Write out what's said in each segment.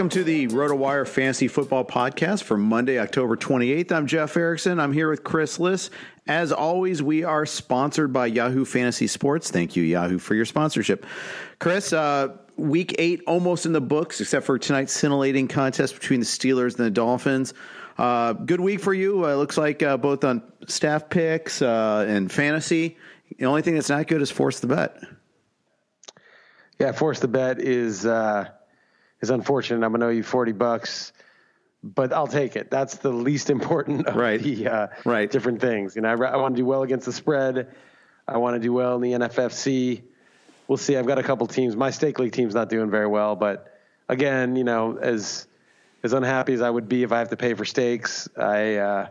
Welcome to the RotoWire Fantasy Football Podcast for Monday, October 28th. I'm Jeff Erickson. I'm here with Chris Liss. As always, we are sponsored by Yahoo Fantasy Sports. Thank you, Yahoo, for your sponsorship. Chris, uh, week eight almost in the books, except for tonight's scintillating contest between the Steelers and the Dolphins. Uh, good week for you. Uh, looks like uh, both on staff picks uh, and fantasy. The only thing that's not good is force the bet. Yeah, force the bet is uh, is unfortunate. I'm gonna owe you forty bucks, but I'll take it. That's the least important of Right. the uh, Right. different things. And I, I want to do well against the spread. I want to do well in the NFFC. We'll see. I've got a couple teams. My stake league team's not doing very well, but again, you know, as as unhappy as I would be if I have to pay for stakes, I uh,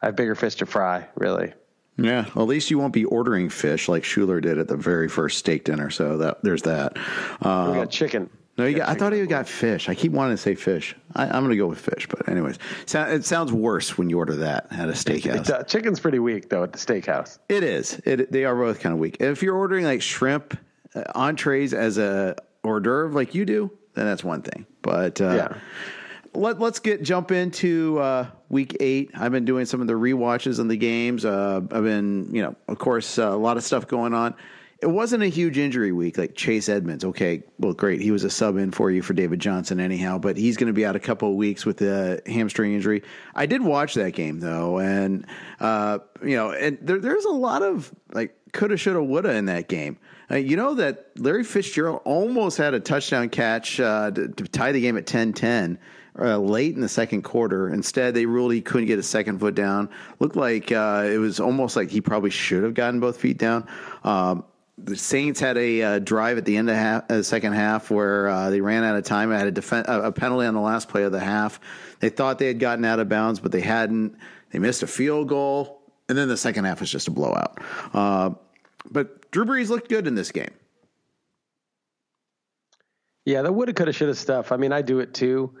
I have bigger fish to fry. Really. Yeah, at least you won't be ordering fish like Schuler did at the very first steak dinner. So that there's that. Uh, we got chicken. No, you got, I thought he got fish. I keep wanting to say fish. I, I'm going to go with fish, but anyways, so, it sounds worse when you order that at a steakhouse. Uh, chicken's pretty weak though at the steakhouse. It is. It they are both kind of weak. If you're ordering like shrimp uh, entrees as a hors d'oeuvre like you do, then that's one thing. But uh, Yeah. let, let's get jump into uh, week eight. I've been doing some of the rewatches on the games. Uh, I've been, you know, of course, uh, a lot of stuff going on. It wasn't a huge injury week like Chase Edmonds. Okay, well, great. He was a sub in for you for David Johnson, anyhow, but he's going to be out a couple of weeks with a hamstring injury. I did watch that game though, and uh, you know, and there, there's a lot of like coulda, shoulda, woulda in that game. Uh, you know that Larry Fitzgerald almost had a touchdown catch uh, to, to tie the game at 10-10 uh, late in the second quarter. Instead, they ruled he couldn't get a second foot down. Looked like uh, it was almost like he probably should have gotten both feet down. Um, the Saints had a uh, drive at the end of half, uh, second half where uh, they ran out of time. I had a, defen- a penalty on the last play of the half. They thought they had gotten out of bounds, but they hadn't. They missed a field goal, and then the second half was just a blowout. Uh, but Drew Brees looked good in this game. Yeah, that woulda, coulda, shoulda stuff. I mean, I do it too,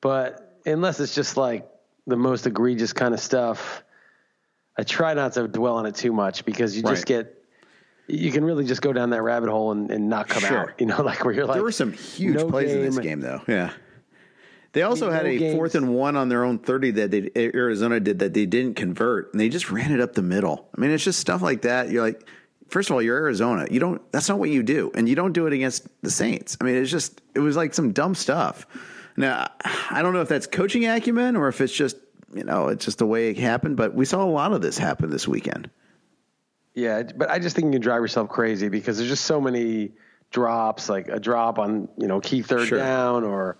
but unless it's just like the most egregious kind of stuff, I try not to dwell on it too much because you just Right. get you can really just go down that rabbit hole and, and not come Sure. out. You know, like where you're like there were some huge no plays in this game, though. Yeah. They also had a games- fourth and one on their own 30 that they, Arizona did that they didn't convert, and they just ran it up the middle. I mean, it's just stuff like that. You're like, first of all, you're Arizona. You don't. That's not what you do, and you don't do it against the Saints. I mean, it's just it was like some dumb stuff. Now, I don't know if that's coaching acumen or if it's just you know it's just the way it happened, but we saw a lot of this happen this weekend. Yeah, but I just think you can drive yourself crazy because there's just so many drops, like a drop on you know key third Sure. down or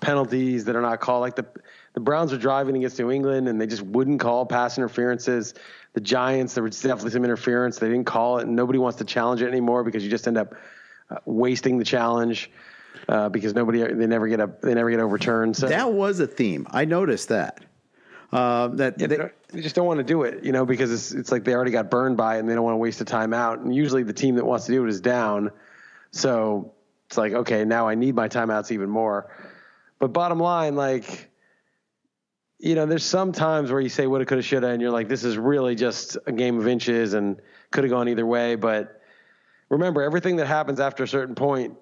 penalties that are not called. Like the the Browns were driving against New England and they just wouldn't call pass interferences. The Giants, there was definitely some interference. They didn't call it, and nobody wants to challenge it anymore because you just end up uh, wasting the challenge uh, because nobody they never get a they never get overturned. So That was a theme. I noticed that. Uh, that Yeah, they- they, just don't want to do it, you know, because it's it's like they already got burned by it and they don't want to waste a timeout. And usually the team that wants to do it is down, so it's like okay, now I need my timeouts even more. But bottom line, like, you know, there's some times where you say woulda, coulda, shoulda, and you're like, this is really just a game of inches and could have gone either way. But remember, everything that happens after a certain point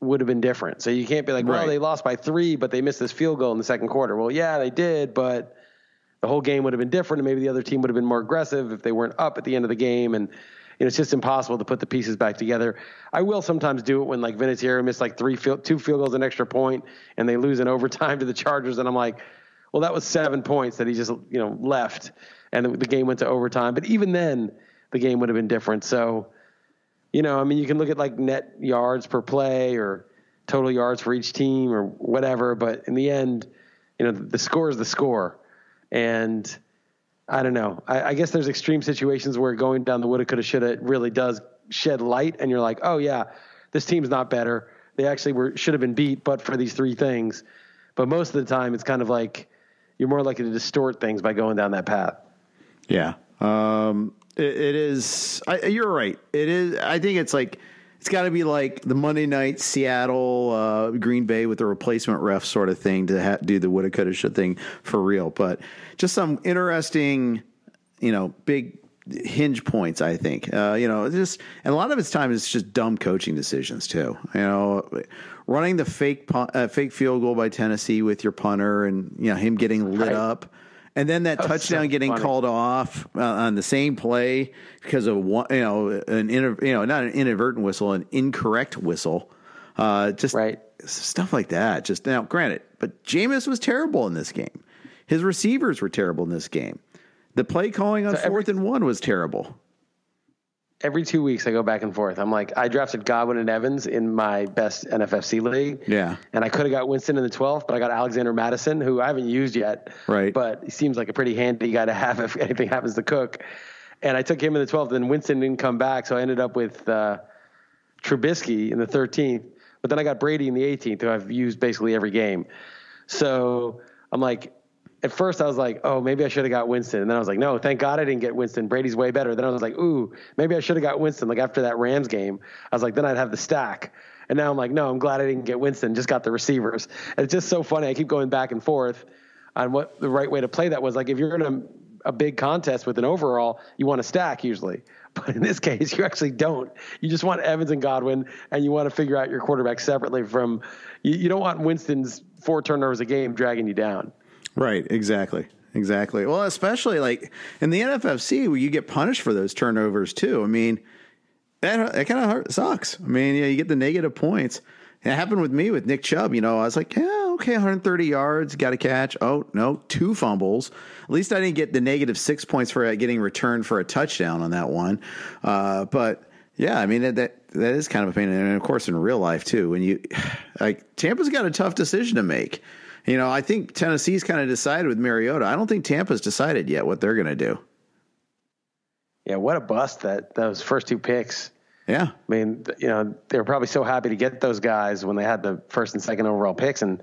would have been different. So you can't be like, well, Right. they lost by three, but they missed this field goal in the second quarter. Well, yeah, they did, but the whole game would have been different, and maybe the other team would have been more aggressive if they weren't up at the end of the game. And you know, it's just impossible to put the pieces back together. I will sometimes do it when like Vinatieri missed like three field, two field goals, an extra point, and they lose in overtime to the Chargers, and I'm like, well, that was seven points that he just you know left, and the, the game went to overtime. But even then, the game would have been different. So you know, I mean, you can look at like net yards per play or total yards for each team or whatever, but in the end, you know, the score is the score. And I don't know. I, I guess there's extreme situations where going down the woulda, coulda, shoulda really does shed light, and you're like, oh yeah, this team's not better. They actually were should have been beat, but for these three things. But most of the time, it's kind of like you're more likely to distort things by going down that path. Yeah. Um, it, it is. I, you're right. It is. I think it's like it's got to be like the Monday night Seattle uh, Green Bay with the replacement ref sort of thing to ha- do the woulda coulda should thing for real. But just some interesting, you know, big hinge points. I think. Uh, you know, just and a lot of its time is just dumb coaching decisions too. You know. Running the fake pun- uh, fake field goal by Tennessee with your punter, and you know him getting lit up, and then that That was touchdown so getting funny. called off uh, on the same play because of one, you know, an inter, you know, not an inadvertent whistle, an incorrect whistle. Uh, just Right. stuff like that. Just now, granted, but Jameis was terrible in this game. His receivers were terrible in this game. The play calling on So every- fourth and one was terrible. Every two weeks I go back and forth. I'm like, I drafted Godwin and Evans in my best NFFC league. Yeah. And I could have got Winston in the 12th, but I got Alexander Mattison, who I haven't used yet. Right. But he seems like a pretty handy guy to have if anything happens to Cook. And I took him in the 12th, and Winston didn't come back. So I ended up with uh, Trubisky in the 13th. But then I got Brady in the 18th, who I've used basically every game. So I'm like, at first I was like, oh, maybe I should have got Winston. And then I was like, no, thank God I didn't get Winston. Brady's way better. Then I was like, ooh, maybe I should have got Winston. Like after that Rams game, I was like, then I'd have the stack. And now I'm like, no, I'm glad I didn't get Winston, just got the receivers. And it's just so funny. I keep going back and forth on what the right way to play that was. Like if you're in a, a big contest with an overall, you want to stack usually. But in this case, you actually don't. You just want Evans and Godwin, and you want to figure out your quarterback separately from. You, you don't want Winston's four turnovers a game dragging you down. Right, exactly. Exactly. Well, especially like in the NFFC where you get punished for those turnovers too. I mean, that, that kind of sucks. I mean, yeah, you get the negative points. It happened with me with Nick Chubb. You know, I was like, yeah, okay, 130 yards, got a catch. Oh, no, two fumbles. At least I didn't get the negative six points for getting returned for a touchdown on that one. Uh, but yeah, I mean, that that is kind of a pain. And of course, in real life too, when you like Tampa's got a tough decision to make. You know, I think Tennessee's kind of decided with Mariota. I don't think Tampa's decided yet what they're going to do. Yeah, what a bust that those first two picks. Yeah. I mean, you know, they were probably so happy to get those guys when they had the first and second overall picks. And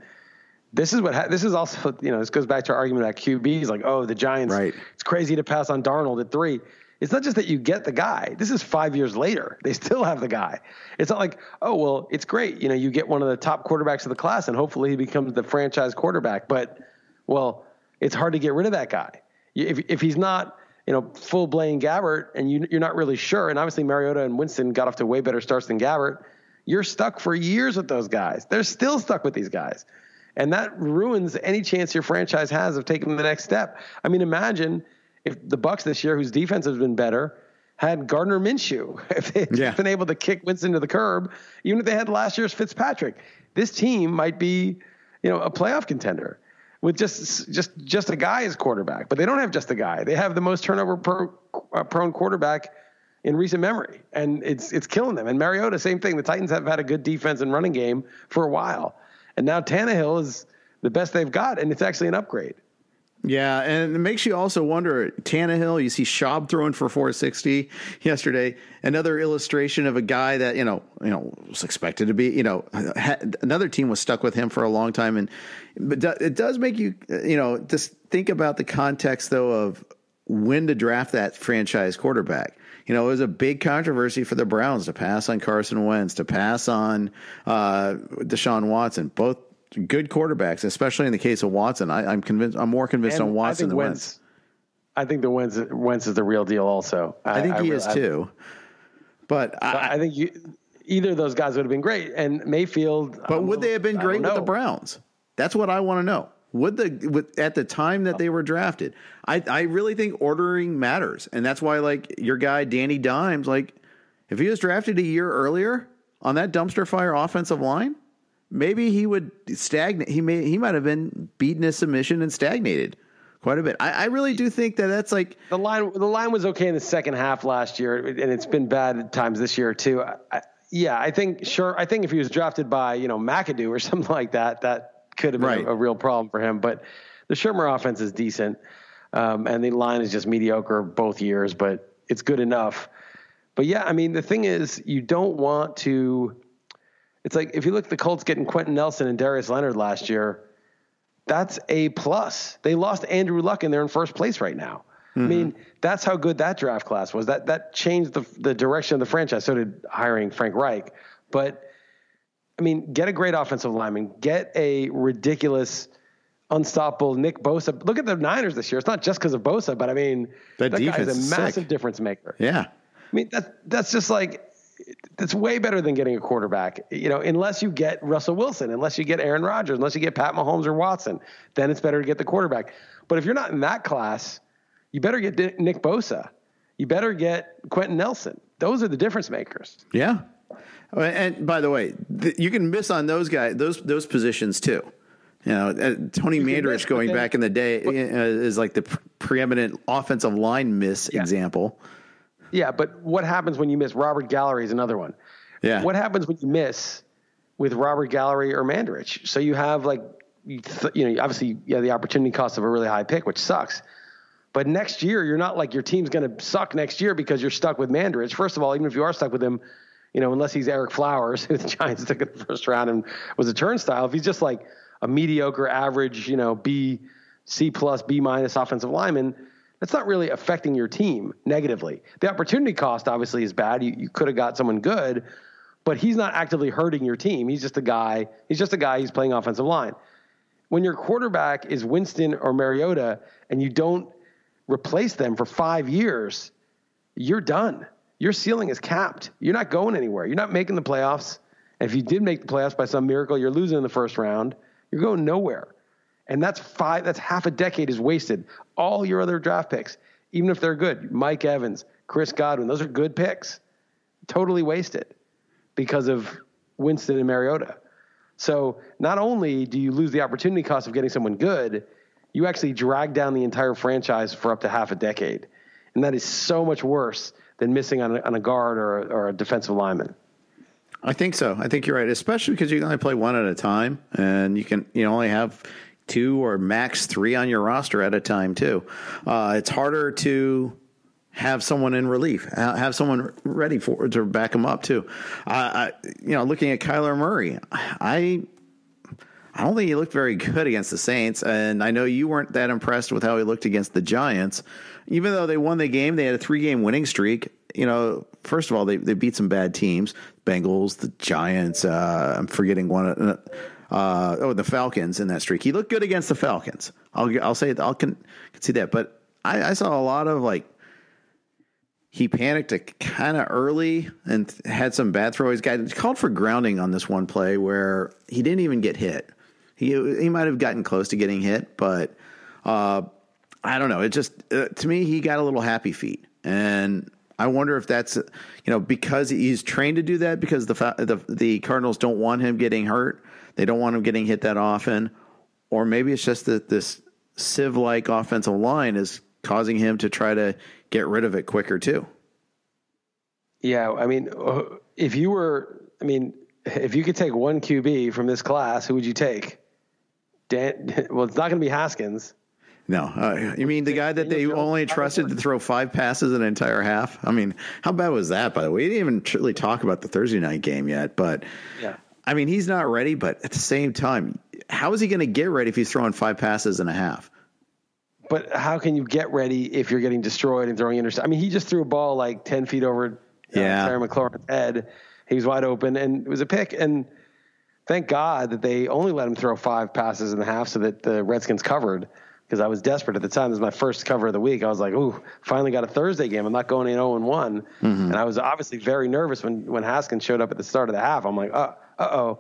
this is what ha- this is also, you know, this goes back to our argument about QBs. Like, oh, the Giants, Right. it's crazy to pass on Darnold at three. It's not just that you get the guy. This is five years later. They still have the guy. It's not like, oh, well, it's great. You know, you get one of the top quarterbacks of the class, and hopefully he becomes the franchise quarterback. But, well, it's hard to get rid of that guy. If if he's not you know, full Blaine Gabbert, and you, you're not really sure. And obviously, Mariota and Winston got off to way better starts than Gabbert. You're stuck for years with those guys. They're still stuck with these guys. And that ruins any chance your franchise has of taking the next step. I mean, imagine if the Bucs this year, whose defense has been better, had Gardner Minshew, if they had yeah. been able to kick Winston to the curb, even if they had last year's Fitzpatrick, this team might be, you know, a playoff contender with just just just a guy as quarterback. But they don't have just a guy. They have the most turnover pro, uh, prone quarterback in recent memory, and it's it's killing them. And Mariota, same thing. The Titans have had a good defense and running game for a while, and now Tannehill is the best they've got, and it's actually an upgrade. Yeah, and it makes you also wonder. Tannehill, you see Schaub throwing for 460 yesterday. Another illustration of a guy that you know, you know, was expected to be. You know, had, another team was stuck with him for a long time, and but it does make you, you know, just think about the context though of when to draft that franchise quarterback. You know, it was a big controversy for the Browns to pass on Carson Wentz, to pass on uh, Deshaun Watson. Both good quarterbacks, especially in the case of Watson. I, am convinced. I'm more convinced and on Watson than Wentz. Wentz. I think the Wentz, Wentz is the real deal. Also, I, I think he I, is too. But I, think you, either of those guys would have been great, and Mayfield. But would they have been great with the Browns? That's what I want to know. Would the with, at the time that they were drafted? I I really think ordering matters, and that's why like your guy Danny Dimes, like if he was drafted a year earlier on that dumpster fire offensive line, maybe he would stagnate. He may he might have been beaten a submission and stagnated quite a bit. I, I, really do think that that's like the line. The line was okay in the second half last year, and it's been bad at times this year too. I, yeah, I think sure. I think if he was drafted by you know McAdoo or something like that, that could have been right. a, a, real problem for him. But the Shurmur offense is decent, um, and the line is just mediocre both years, but it's good enough. But yeah, I mean the thing is, you don't want to it's like if you look at the Colts getting Quenton Nelson and Darius Leonard last year, that's a plus. They lost Andrew Luck and they're in first place right now. Mm-hmm. I mean, that's how good that draft class was. That that changed the the direction of the franchise. So did hiring Frank Reich. But I mean, get a great offensive lineman, get a ridiculous, unstoppable Nick Bosa. Look at the Niners this year. It's not just because of Bosa, but I mean, that, that is a massive sick. difference maker. Yeah. I mean, that that's just like that's way better than getting a quarterback. You know, unless you get Russell Wilson, unless you get Aaron Rodgers, unless you get Pat Mahomes or Watson, then it's better to get the quarterback. But if you're not in that class, you better get Nick Bosa. You better get Quenton Nelson. Those are the difference makers. Yeah. And by the way, you can miss on those guys, those those positions too. You know, uh, Tony Mandarich going back in the day uh, is like the preeminent offensive line miss yeah. example. Yeah, but what happens when you miss Robert Gallery is another one. Yeah. What happens when you miss with Robert Gallery or Mandarich? So you have like you, th- you know obviously you have the opportunity cost of a really high pick, which sucks. But next year, you're not like your team's going to suck next year because you're stuck with Mandarich. First of all, even if you are stuck with him, you know, unless he's Ereck Flowers, who the Giants took in the first round and was a turnstile, if he's just like a mediocre, average, you know, B, C plus, B minus offensive lineman, that's not really affecting your team negatively. The opportunity cost obviously is bad. You, you could have got someone good, but he's not actively hurting your team. He's just a guy. He's just a guy. He's playing offensive line. When your quarterback is Winston or Mariota and you don't replace them for five years, you're done. Your ceiling is capped. You're not going anywhere. You're not making the playoffs. And if you did make the playoffs by some miracle, you're losing in the first round. You're going nowhere. And that's five, that's half a decade is wasted. All your other draft picks, even if they're good, Mike Evans, Chris Godwin, those are good picks. Totally wasted because of Winston and Mariota. So not only do you lose the opportunity cost of getting someone good, you actually drag down the entire franchise for up to half a decade. And that is so much worse than missing on a, on a guard or, or a defensive lineman. I think so. I think you're right, especially because you can only play one at a time, and you can you only have two or max three on your roster at a time too. Uh, it's harder to have someone in relief, have someone ready for to back them up too. I, you know, looking at Kyler Murray, I. I don't think he looked very good against the Saints, and I know you weren't that impressed with how he looked against the Giants. Even though they won the game, they had a three-game winning streak. You know, first of all, they they beat some bad teams: Bengals, the Giants. Uh, I'm forgetting one. Uh, uh, oh, the Falcons in that streak. He looked good against the Falcons. I'll I'll say I'll can, can see that, but I, I saw a lot of like he panicked kind of early and had some bad throws. Got called for grounding on this one play where he didn't even get hit. He he might have gotten close to getting hit, but uh, I don't know. It just uh, to me he got a little happy feet, and I wonder if that's you know because he's trained to do that because the the the Cardinals don't want him getting hurt. They don't want him getting hit that often, or maybe it's just that this sieve like offensive line is causing him to try to get rid of it quicker too. Yeah, I mean, uh, if you were, I mean, if you could take one QB from this class, who would you take? Dan, well, it's not going to be Haskins. No, uh, you mean the guy that they only trusted to throw five passes in an entire half? I mean, how bad was that? By the way, we didn't even really talk about the Thursday night game yet, but yeah. I mean, he's not ready. But at the same time, how is he going to get ready if he's throwing five passes and a half? But how can you get ready if you're getting destroyed and throwing interceptions? I mean, he just threw a ball like ten feet over uh, yeah. Terry McLaurin's head. He was wide open, and it was a pick. And thank God that they only let him throw five passes in the half, so that the Redskins covered. Because I was desperate at the time. This was my first cover of the week. I was like, "Ooh, finally got a Thursday game. I'm not going in 0 and one." Mm-hmm. And I was obviously very nervous when when Haskins showed up at the start of the half. I'm like, "Uh, uh oh,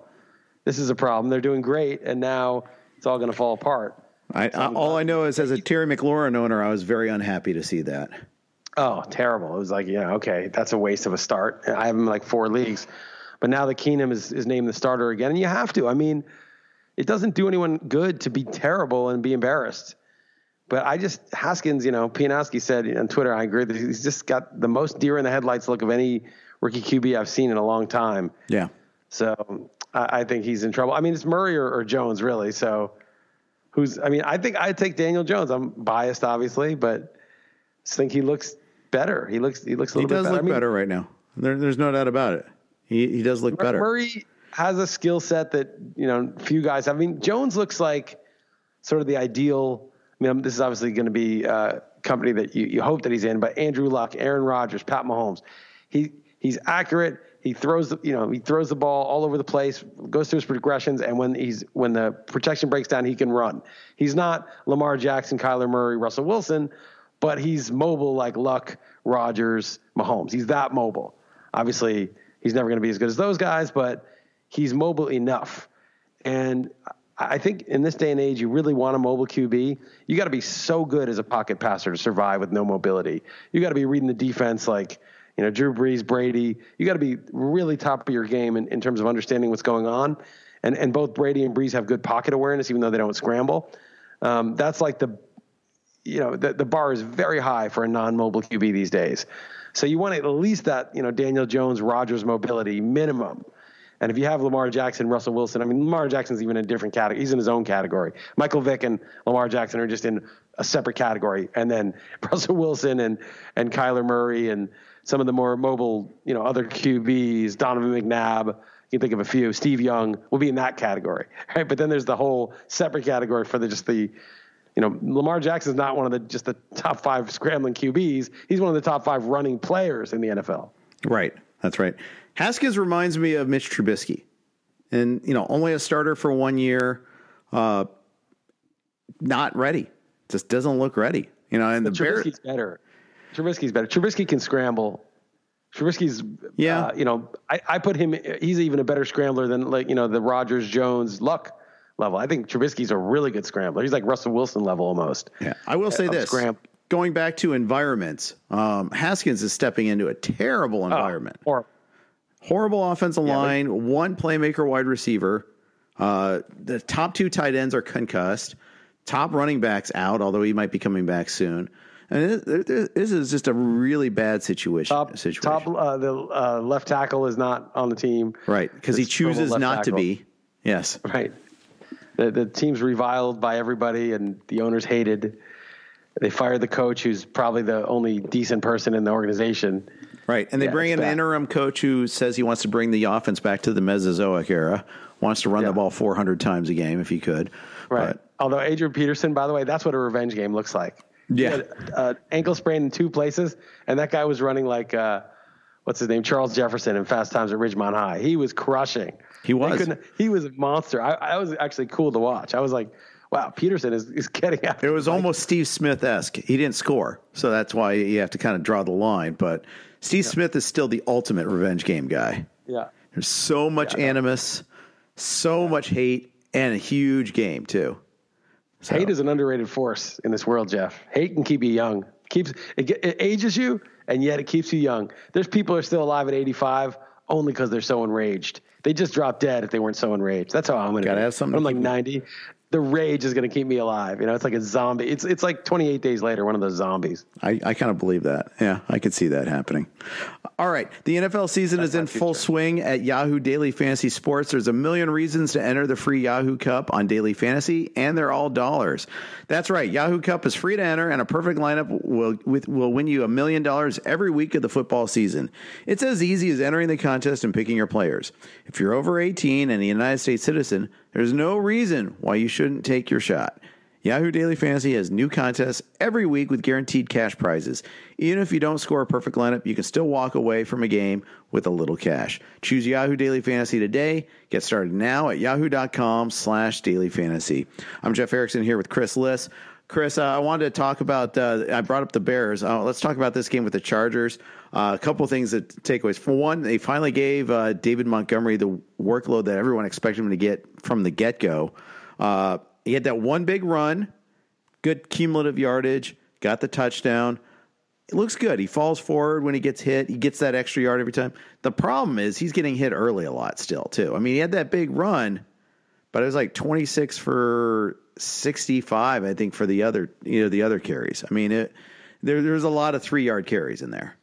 this is a problem. They're doing great, and now it's all going to fall apart." I, all I know is, as a Terry McLaurin owner, I was very unhappy to see that. Oh, terrible! It was like, yeah, okay, that's a waste of a start. I have him like four leagues, but now that Keenum is, is named the starter again, and you have to. I mean, it doesn't do anyone good to be terrible and be embarrassed. But I just Haskins, you know, Pianowski said on Twitter, I agree that he's just got the most deer in the headlights look of any rookie QB I've seen in a long time. Yeah. So I, I think he's in trouble. I mean, it's Murray or, or Jones, really. So who's I mean, I think I'd take Daniel Jones. I'm biased obviously, but I think he looks better. He looks he looks a little better. he does better. look I mean, better right now. There, there's no doubt about it. He he does look better. Murray has a skill set that, you know, few guys I mean, Jones looks like sort of the ideal I mean, this is obviously going to be a company that you, you hope that he's in, but Andrew Luck, Aaron Rodgers, Pat Mahomes, he he's accurate. He throws the, you know, he throws the ball all over the place, goes through his progressions, and when he's when the protection breaks down, he can run. He's not Lamar Jackson, Kyler Murray, Russell Wilson, but he's mobile like Luck, Rodgers, Mahomes. He's that mobile. Obviously, he's never going to be as good as those guys, but he's mobile enough. And I think in this day and age, you really want a mobile QB. You got to be so good as a pocket passer to survive with no mobility. You got to be reading the defense like you know, Drew Brees, Brady. You got to be really top of your game in, in terms of understanding what's going on. And and both Brady and Brees have good pocket awareness, even though they don't scramble. Um, that's like the, you know, the, the bar is very high for a non-mobile QB these days. So you want at least that, you know, Daniel Jones, Rodgers mobility minimum. And if you have Lamar Jackson, Russell Wilson, I mean, Lamar Jackson's even in a different category. He's in his own category. Michael Vick and Lamar Jackson are just in a separate category. And then Russell Wilson and, and Kyler Murray and some of the more mobile, you know, other QBs, Donovan McNabb, you can think of a few, Steve Young will be in that category, right? But then there's the whole separate category for the just the, you know, Lamar Jackson's not one of the just the top five scrambling QBs. He's one of the top five running players in the NFL. Right. That's right. Haskins reminds me of Mitch Trubisky, and you know, only a starter for one year, uh, not ready. Just doesn't look ready. You know, and but the Trubisky's Bear- better. Trubisky's better. Trubisky can scramble. Trubisky's, yeah. Uh, you know, I, I put him. He's even a better scrambler than like you know the Rodgers, Jones, Luck level. I think Trubisky's a really good scrambler. He's like Russell Wilson level almost. Yeah, I will say this. Scram- going back to environments, um, Haskins is stepping into a terrible oh, environment. Oh, horrible. horrible offensive yeah, line, but- one playmaker wide receiver. Uh, the top two tight ends are concussed. Top running backs out, although he might be coming back soon. And this is just a really bad situation. Top, situation. top uh, the uh, left tackle is not on the team, right? Because he chooses not tackle. to be. Yes, right. The, the team's reviled by everybody, and the owners hated. They fired the coach, who's probably the only decent person in the organization. Right, and they yeah, bring in an interim coach who says he wants to bring the offense back to the Mesozoic era. Wants to run yeah. the ball 400 times a game if he could. Right. But, Although Adrian Peterson, by the way, that's what a revenge game looks like. Yeah, uh, ankle sprain in two places, and that guy was running like uh, what's his name, Charles Jefferson in Fast Times at Ridgemont High. He was crushing. He was. He was a monster. I, I was actually cool to watch. I was like wow, Peterson is, is getting out. It was almost Steve Smith esque. He didn't score, so that's why you have to kind of draw the line. But Steve yeah. Smith is still the ultimate revenge game guy. Yeah, there's so much yeah, animus, so much hate, and a huge game too. So. Hate is an underrated force in this world, Jeff. Hate can keep you young. Keeps it, it ages you, and yet it keeps you young. There's people who are still alive at 85 only because they're so enraged. They just drop dead if they weren't so enraged. That's how I'm going to. Gotta have something. I'm like 90 the rage is going to keep me alive. You know, it's like a zombie. It's it's like 28 days later, one of those zombies. I, I kind of believe that. Yeah, I could see that happening. All right, the NFL season That's is in full swing at Yahoo Daily Fantasy Sports. There's a million reasons to enter the free Yahoo Cup on Daily Fantasy, and they're all dollars. That's right, Yahoo Cup is free to enter, and a perfect lineup will with, will win you a million dollars every week of the football season. It's as easy as entering the contest and picking your players. If you're over 18 and a United States citizen there's no reason why you shouldn't take your shot. Yahoo Daily Fantasy has new contests every week with guaranteed cash prizes. Even if you don't score a perfect lineup, you can still walk away from a game with a little cash. Choose Yahoo Daily Fantasy today. Get started now at yahoo.com slash daily fantasy. I'm Jeff Erickson here with Chris Liss. Chris, uh, I wanted to talk about, uh, I brought up the Bears. Uh, let's talk about this game with the Chargers. Uh, a couple things that takeaways. For one, they finally gave uh, David Montgomery the workload that everyone expected him to get from the get go. Uh, he had that one big run, good cumulative yardage, got the touchdown. It looks good. He falls forward when he gets hit. He gets that extra yard every time. The problem is he's getting hit early a lot still, too. I mean, he had that big run, but it was like 26 for 65, I think, for the other, you know, the other carries. I mean, it, there, there's a lot of three yard carries in there.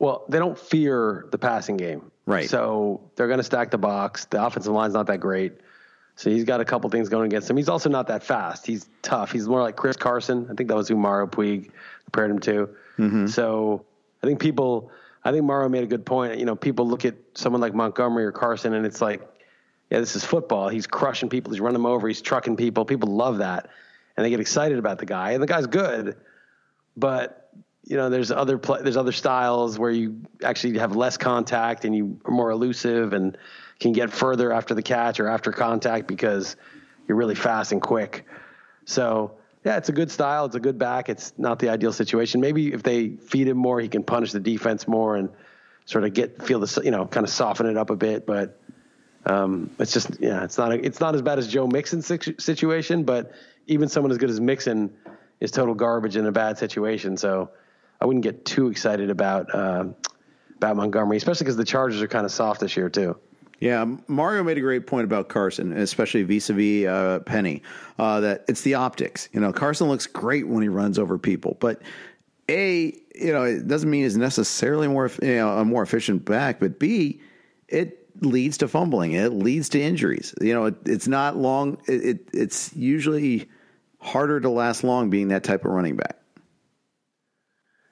Well, they don't fear the passing game. Right. So they're going to stack the box. The offensive line's not that great. So he's got a couple things going against him. He's also not that fast. He's tough. He's more like Chris Carson. I think that was who Mario Puig compared him to. Mm-hmm. So I think people, I think Mario made a good point. You know, people look at someone like Montgomery or Carson and it's like, yeah, this is football. He's crushing people. He's running them over. He's trucking people. People love that. And they get excited about the guy. And the guy's good. But you know, there's other play, there's other styles where you actually have less contact and you are more elusive and can get further after the catch or after contact because you're really fast and quick. So yeah, it's a good style. It's a good back. It's not the ideal situation. Maybe if they feed him more, he can punish the defense more and sort of get feel the you know kind of soften it up a bit. But um, it's just yeah, it's not a, it's not as bad as Joe Mixon's situation, but even someone as good as Mixon is total garbage in a bad situation. So I wouldn't get too excited about uh, about Montgomery, especially because the Chargers are kind of soft this year too. Yeah, Mario made a great point about Carson, especially vis-a-vis uh, Penny. Uh, that it's the optics. You know, Carson looks great when he runs over people, but a you know it doesn't mean he's necessarily more you know, a more efficient back, but b it leads to fumbling. It leads to injuries. You know, it, it's not long. It, it, it's usually harder to last long being that type of running back.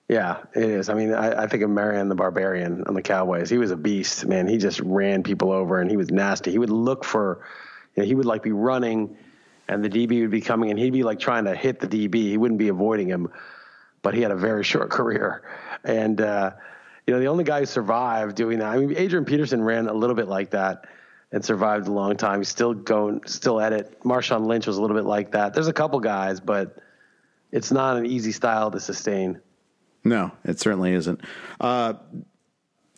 Yeah, it is. I mean, I, I, think of Marion the Barbarian on the Cowboys. He was a beast, man. He just ran people over and he was nasty. He would look for, you know, he would like be running and the DB would be coming and he'd be like trying to hit the DB. He wouldn't be avoiding him, but he had a very short career. And, uh, you know, the only guy who survived doing that, I mean, Adrian Peterson ran a little bit like that and survived a long time. He's still going, still at it. Marshawn Lynch was a little bit like that. There's a couple guys, but it's not an easy style to sustain. No, it certainly isn't. Uh,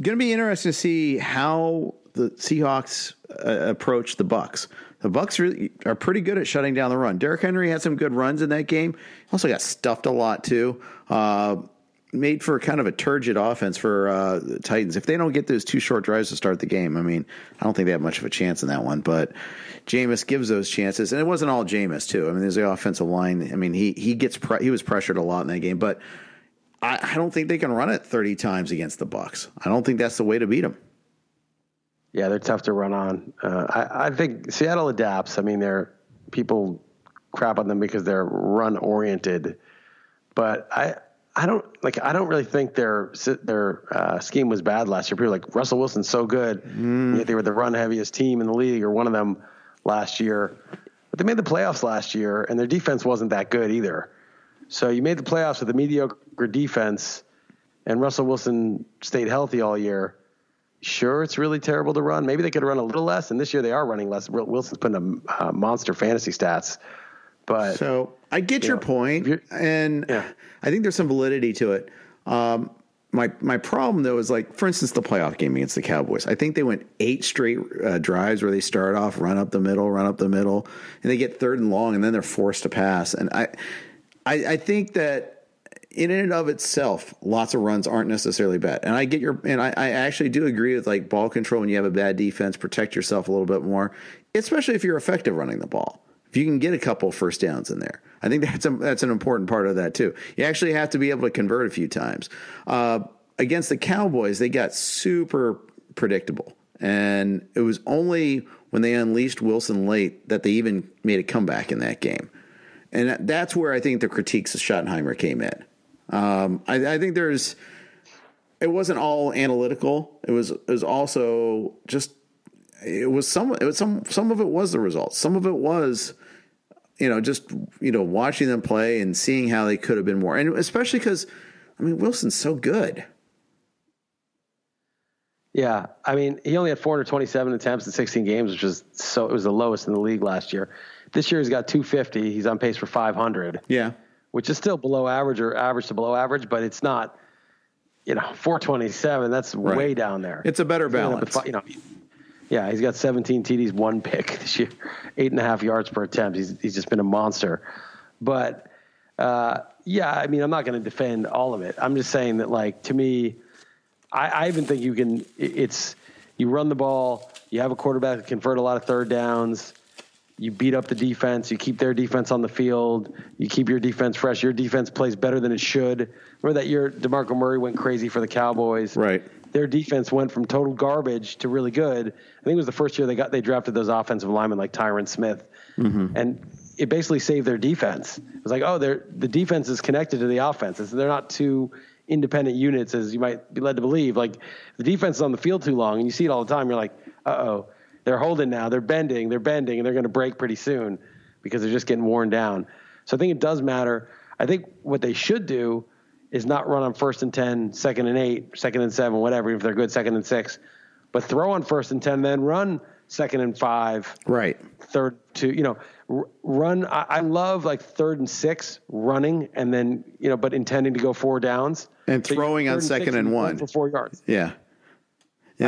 going to be interesting to see how the Seahawks uh, approach the Bucs. The Bucs really are pretty good at shutting down the run. Derrick Henry had some good runs in that game. Also got stuffed a lot too. Uh, made for kind of a turgid offense for uh, the Titans. If they don't get those two short drives to start the game, I mean, I don't think they have much of a chance in that one. But Jameis gives those chances, and it wasn't all Jameis too. I mean, there's the offensive line. I mean, he he gets pre- he was pressured a lot in that game, but I, I don't think they can run it 30 times against the Bucs. I don't think that's the way to beat them. Yeah, they're tough to run on. Uh, I, I, think Seattle adapts. I mean, they're people crap on them because they're run oriented, but I I don't like I don't really think their their uh, scheme was bad last year. People like Russell Wilson's so good, mm. yet they were the run heaviest team in the league or one of them last year. But they made the playoffs last year, and their defense wasn't that good either. So you made the playoffs with a mediocre defense, and Russell Wilson stayed healthy all year. Sure, it's really terrible to run. Maybe they could run a little less, and this year they are running less. Wilson's putting up uh, monster fantasy stats, But so I get your know, and Yeah. I think there's some validity to it. Um, my my problem though is like, for instance, the playoff game against the Cowboys. I think they went eight straight uh, drives where they start off, run up the middle, run up the middle, and they get third and long, and then they're forced to pass. And I, I, I think that in and of itself, lots of runs aren't necessarily bad. And I get your, and I, I actually do agree with like ball control when you have a bad defense, protect yourself a little bit more, especially if you're effective running the ball. If you can get a couple first downs in there, I think that's a, that's an important part of that too. You actually have to be able to convert a few times. Uh, against the Cowboys, they got super predictable, and it was only when they unleashed Wilson late that they even made a comeback in that game. And that's where I think the critiques of Schottenheimer came in. Um, I, I think there's, it wasn't all analytical. It was, it was also just, it was some, it was some, some of it was the results. Some of it was, you know, just, you know, watching them play and seeing how they could have been more. And especially because, I mean, Wilson's so good. Yeah, I mean, he only had 427 attempts in 16 games, which was so it was the lowest in the league last year. This year he's got 250. He's on pace for 500, Yeah. which is still below average or average to below average, but it's not. You know, 427. That's Right. way down there. It's a better balance. You know, yeah, he's got 17 TDs, one pick this year, eight and a half yards per attempt. He's he's just been a monster. But uh, yeah, I mean, I'm not going to defend all of it. I'm just saying that, like, to me, I, I even think you can. It's you run the ball, you have a quarterback that convert a lot of third downs. You beat up the defense. You keep their defense on the field. You keep your defense fresh. Your defense plays better than it should. Remember that year Demarco Murray went crazy for the Cowboys. Right. Their defense went from total garbage to really good. I think it was the first year they got they drafted those offensive linemen like Tyron Smith, and it basically saved their defense. It was like, oh, they're the defense is connected to the offense. They're not two independent units as you might be led to believe. Like the defense is on the field too long, and you see it all the time. You're like, uh oh, they're holding now. They're bending. They're bending, and they're going to break pretty soon because they're just getting worn down. So I think it does matter. I think what they should do is not run on first and 10, second and eight, second and seven, whatever, if they're good, second and six, but throw on first and 10, then run second and five, Right. third to, you know, run. I, I love like third and six running and then, you know, but intending to go four downs. And So throwing on second and one. For four yards. Yeah.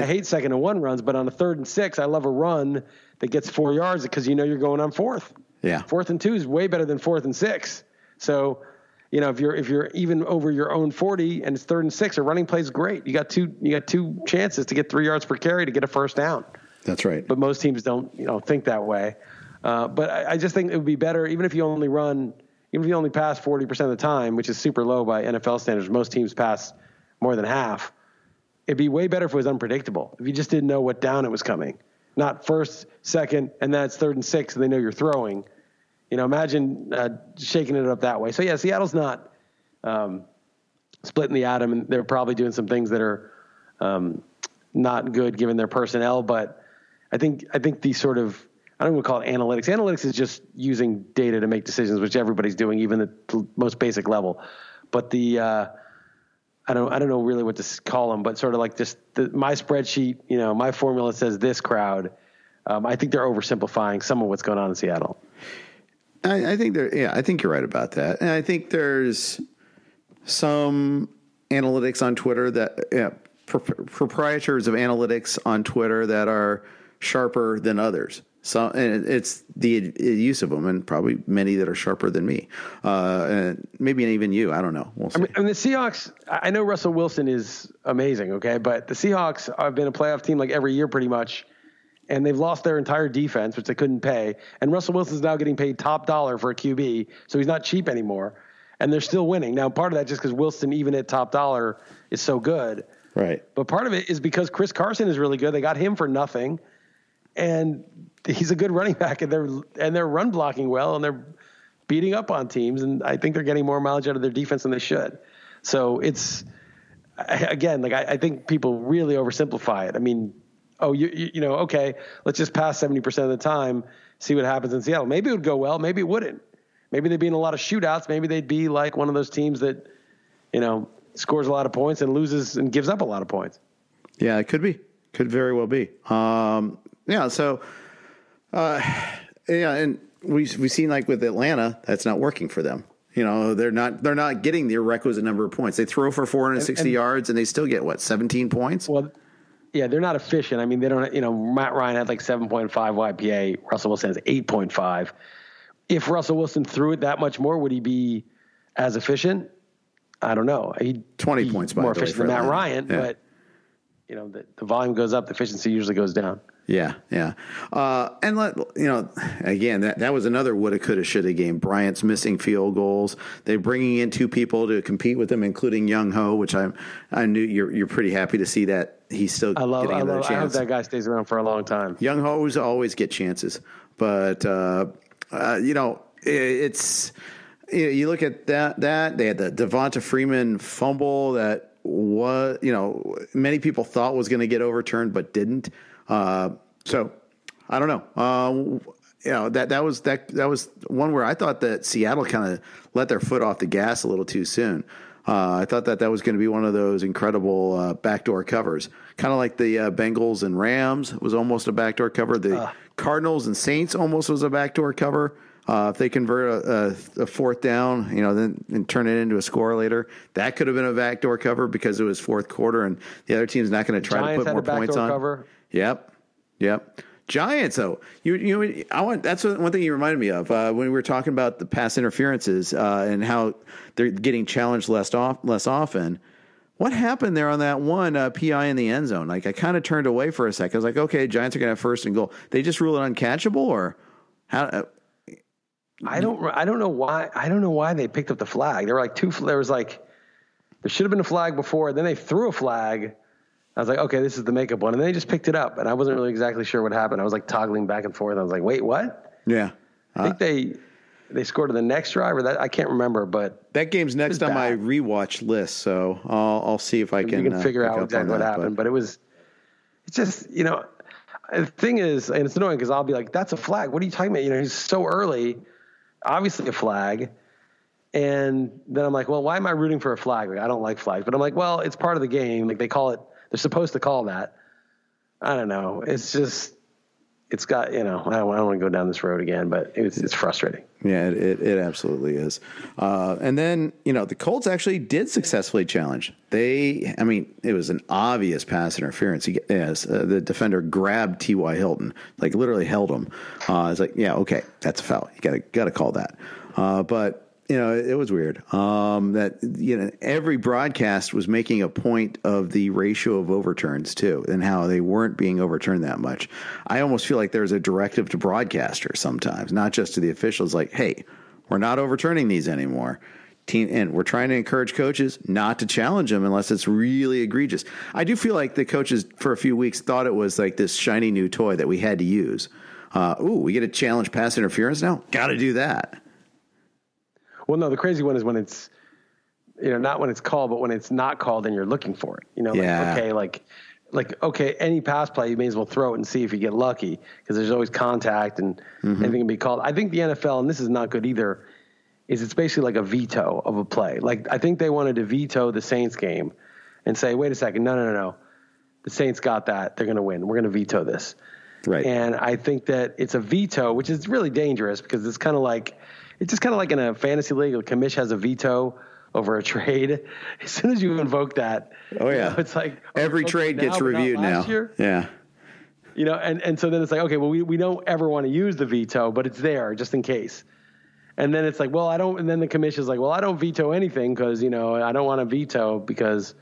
I hate second and one runs, but on a third and six, I love a run that gets four yards because you know you're going on fourth. Yeah. Fourth and two is way better than fourth and six. So, you know, if you're if you're even over your own forty and it's third and six, a running play is great. You got two you got two chances to get three yards per carry to get a first down. That's right. But most teams don't you know think that way. Uh, but I, I just think it would be better even if you only run even if you only pass forty percent of the time, which is super low by NFL standards. Most teams pass more than half. It'd be way better if it was unpredictable. If you just didn't know what down it was coming, not first, second, and then it's third and six, and they know you're throwing. You know, imagine uh, shaking it up that way. So yeah, Seattle's not um, splitting the atom, and they're probably doing some things that are um, not good given their personnel. But I think I think these sort of I don't even call it analytics. Analytics is just using data to make decisions, which everybody's doing, even at the most basic level. But the uh, I don't I don't know really what to call them, but sort of like just the, my spreadsheet. You know, my formula says this crowd. Um, I think they're oversimplifying some of what's going on in Seattle. I, I think there. Yeah, I think you're right about that, and I think there's some analytics on Twitter that yeah, pro- proprietors of analytics on Twitter that are sharper than others. So, and it's the use of them, and probably many that are sharper than me, uh, and maybe even you. I don't know. We'll see. I mean, I mean, the Seahawks. I I know Russell Wilson is amazing, okay, but the Seahawks have been a playoff team like every year, pretty much, and they've lost their entire defense, which they couldn't pay. And Russell Wilson's now getting paid top dollar for a QB, so he's not cheap anymore, and they're still winning. Now, part of that just because Wilson, even at top dollar, is so good, right. but part of it is because Chris Carson is really good. They got him for nothing, and he's a good running back, and they're and they're run blocking well, and they're beating up on teams, and I think they're getting more mileage out of their defense than they should. So it's again, like I, I think people really oversimplify it. I mean, oh, you you, know, okay, let's just pass seventy percent of the time, see what happens in Seattle. Maybe it would go well, maybe it wouldn't. Maybe they'd be in a lot of shootouts. Maybe they'd be like one of those teams that, you know, scores a lot of points and loses and gives up a lot of points. Yeah, it could be. Could very well be. Um, yeah. So, uh, yeah, and we we've seen like with Atlanta, that's not working for them. You know, they're not they're not getting the requisite number of points. They throw for 460 And- and- yards and they still get what 17 points. Well, yeah, they're not efficient. I mean, they don't. You know, Matt Ryan had like 7.5 YPA. Russell Wilson has 8.5. If Russell Wilson threw it that much more, would he be as efficient? I don't know. He 20 points, by more efficient than Matt Atlanta. Ryan, Yeah. but you know, the, the volume goes up, the efficiency usually goes down. Yeah, yeah. Uh, and let you know, again, that, that was another woulda, coulda, shoulda game. Bryant's missing field goals. They're bringing in two people to compete with him, including Younghoe, which I'm I knew you're you're pretty happy to see that he's still I love. getting I, another love I hope chance. that guy stays around for a long time. Young hoes always get chances, but uh, uh, you know it, it's you, know, you look at that that they had the Devonta Freeman fumble that was you know many people thought was going to get overturned but didn't. Uh, so I don't know. Uh, you know that that was that that was one where I thought that Seattle kind of let their foot off the gas a little too soon. Uh, I thought that that was going to be one of those incredible uh, backdoor covers, kind of like the uh, Bengals and Rams was almost a backdoor cover. The Cardinals and Saints almost was a backdoor cover. Uh, if they convert a, a, a fourth down, you know, then and turn it into a score later, that could have been a backdoor cover because it was fourth quarter and the other team's not going to try Giants to put more points on. cover. Yep, yep. Giants, though, you you I want that's one thing you reminded me of uh, when we were talking about the pass interferences uh, and how they're getting challenged less off less often. What happened there on that one uh, PI in the end zone? Like I kind of turned away for a second. I was like, okay, Giants are going to have first and goal. They just rule it uncatchable, or how? Uh, I don't. I don't know why. I don't know why they picked up the flag. There were like two. There was like there should have been a flag before. Then they threw a flag. I was like, okay, this is the makeup one, and then they just picked it up, and I wasn't really exactly sure what happened. I was like toggling back and forth. I was like, wait, what? yeah, I think they they scored to the next drive, or that I can't remember, but that game's next on my rewatch list, so I'll I'll see if I can can uh, figure pick out exactly what that, happened. But it was, it's just you know, the thing is, and it's annoying because I'll be like, that's a flag. What are you talking about? You know, he's so early, obviously a flag. And then I'm like, well, why am I rooting for a flag? Like, I don't like flags, but I'm like, well, it's part of the game. Like they call it, they're supposed to call that. I don't know. It's just, it's got, you know, I don't, I don't want to go down this road again, but it's, it's frustrating. Yeah, it, it, it absolutely is. Uh, and then, you know, the Colts actually did successfully challenge. They, I mean, it was an obvious pass interference. He, yes, uh, the defender grabbed T.Y. Hilton, like literally held him. Uh, it's like, yeah, okay, that's a foul. You got to got to call that. Uh, but you know, it, was weird. Um, that you know, every broadcast was making a point of the ratio of overturns too, and how they weren't being overturned that much. I almost feel like there's a directive to broadcasters sometimes, not just to the officials. Like, hey, we're not overturning these anymore. Team, and we're trying to encourage coaches not to challenge them unless it's really egregious. I do feel like the coaches for a few weeks thought it was like this shiny new toy that we had to use. Uh, ooh, we get to challenge pass interference now. Got to do that. Well, no, the crazy one is when it's, you know, not when it's called, but when it's not called and you're looking for it. You know, like, Yeah. okay, like, like okay, any pass play, you may as well throw it and see if you get lucky because there's always contact and Mm-hmm. anything can be called. I think the NFL, and this is not good either, is it's basically like a veto of a play. Like I think they wanted to veto the Saints game and say, wait a second, no, no, no, no, the Saints got that, they're going to win. We're going to veto this. Right. And I think that it's a veto, which is really dangerous because it's kind of like it's just kind of like in a fantasy league, a commish has a veto over a trade. As soon as you invoke that, Oh, you yeah. know, it's like oh, Every okay, trade now, gets reviewed now. year. Yeah. You know, and, and so then it's like, okay, well, we, we don't ever want to use the veto, but it's there just in case. And then it's like, well, I don't, and then the commission's like, well, I don't veto anything because, you know, I don't want to veto because,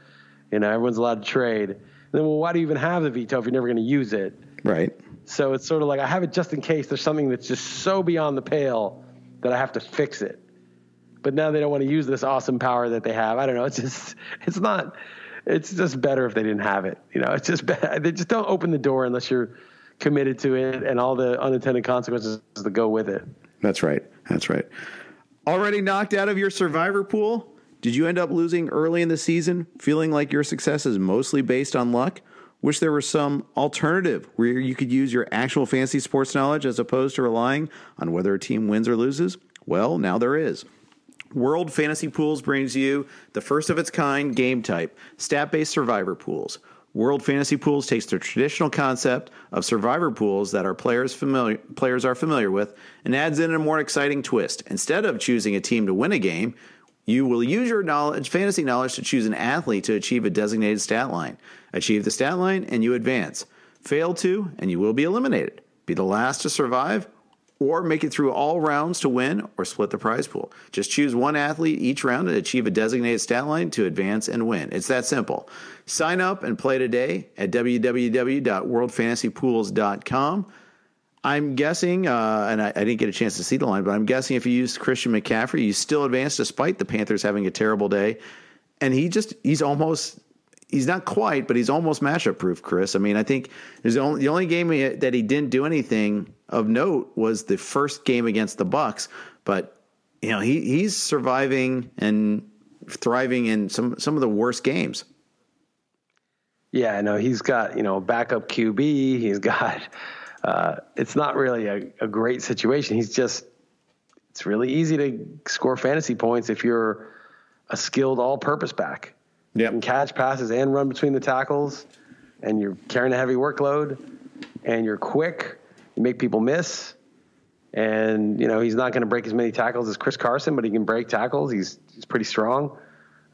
you know, everyone's allowed to trade. And then, well, why do you even have the veto if you're never going to use it? Right. So it's sort of like I have it just in case there's something that's just so beyond the pale that I have to fix it. But now they don't want to use this awesome power that they have. I don't know. It's just, it's not, it's just better if they didn't have it. You know, it's just bad. They just don't open the door unless you're committed to it and all the unintended consequences that go with it. That's right. That's right. Already knocked out of your survivor pool? Did you end up losing early in the season, feeling like your success is mostly based on luck? Wish there were some alternative where you could use your actual fantasy sports knowledge as opposed to relying on whether a team wins or loses? Well, now there is. World Fantasy Pools brings you the first of its kind game type, stat based survivor pools. World Fantasy Pools takes the traditional concept of survivor pools that our players familiar players are familiar with and adds in a more exciting twist. Instead of choosing a team to win a game, you will use your knowledge, fantasy knowledge to choose an athlete to achieve a designated stat line. Achieve the stat line and you advance. Fail to and you will be eliminated. Be the last to survive or make it through all rounds to win or split the prize pool. Just choose one athlete each round and achieve a designated stat line to advance and win. It's that simple. Sign up and play today at www.worldfantasypools.com. I'm guessing, uh, and I, I, didn't get a chance to see the line, but I'm guessing if you use Christian McCaffrey, you still advance despite the Panthers having a terrible day. And he just, he's almost he's not quite, but he's almost matchup proof, Chris. I mean, I think there's the only, the only game that he didn't do anything of note was the first game against the Bucs, but you know he he's surviving and thriving in some some of the worst games. Yeah, I know he's got you know backup QB. He's got. Uh, it's not really a, a great situation. He's just. It's really easy to score fantasy points if you're a skilled all-purpose back. Yeah, can catch passes and run between the tackles, and you're carrying a heavy workload, and you're quick you make people miss. And, you know, he's not going to break as many tackles as Chris Carson, but he can break tackles. He's, he's pretty strong.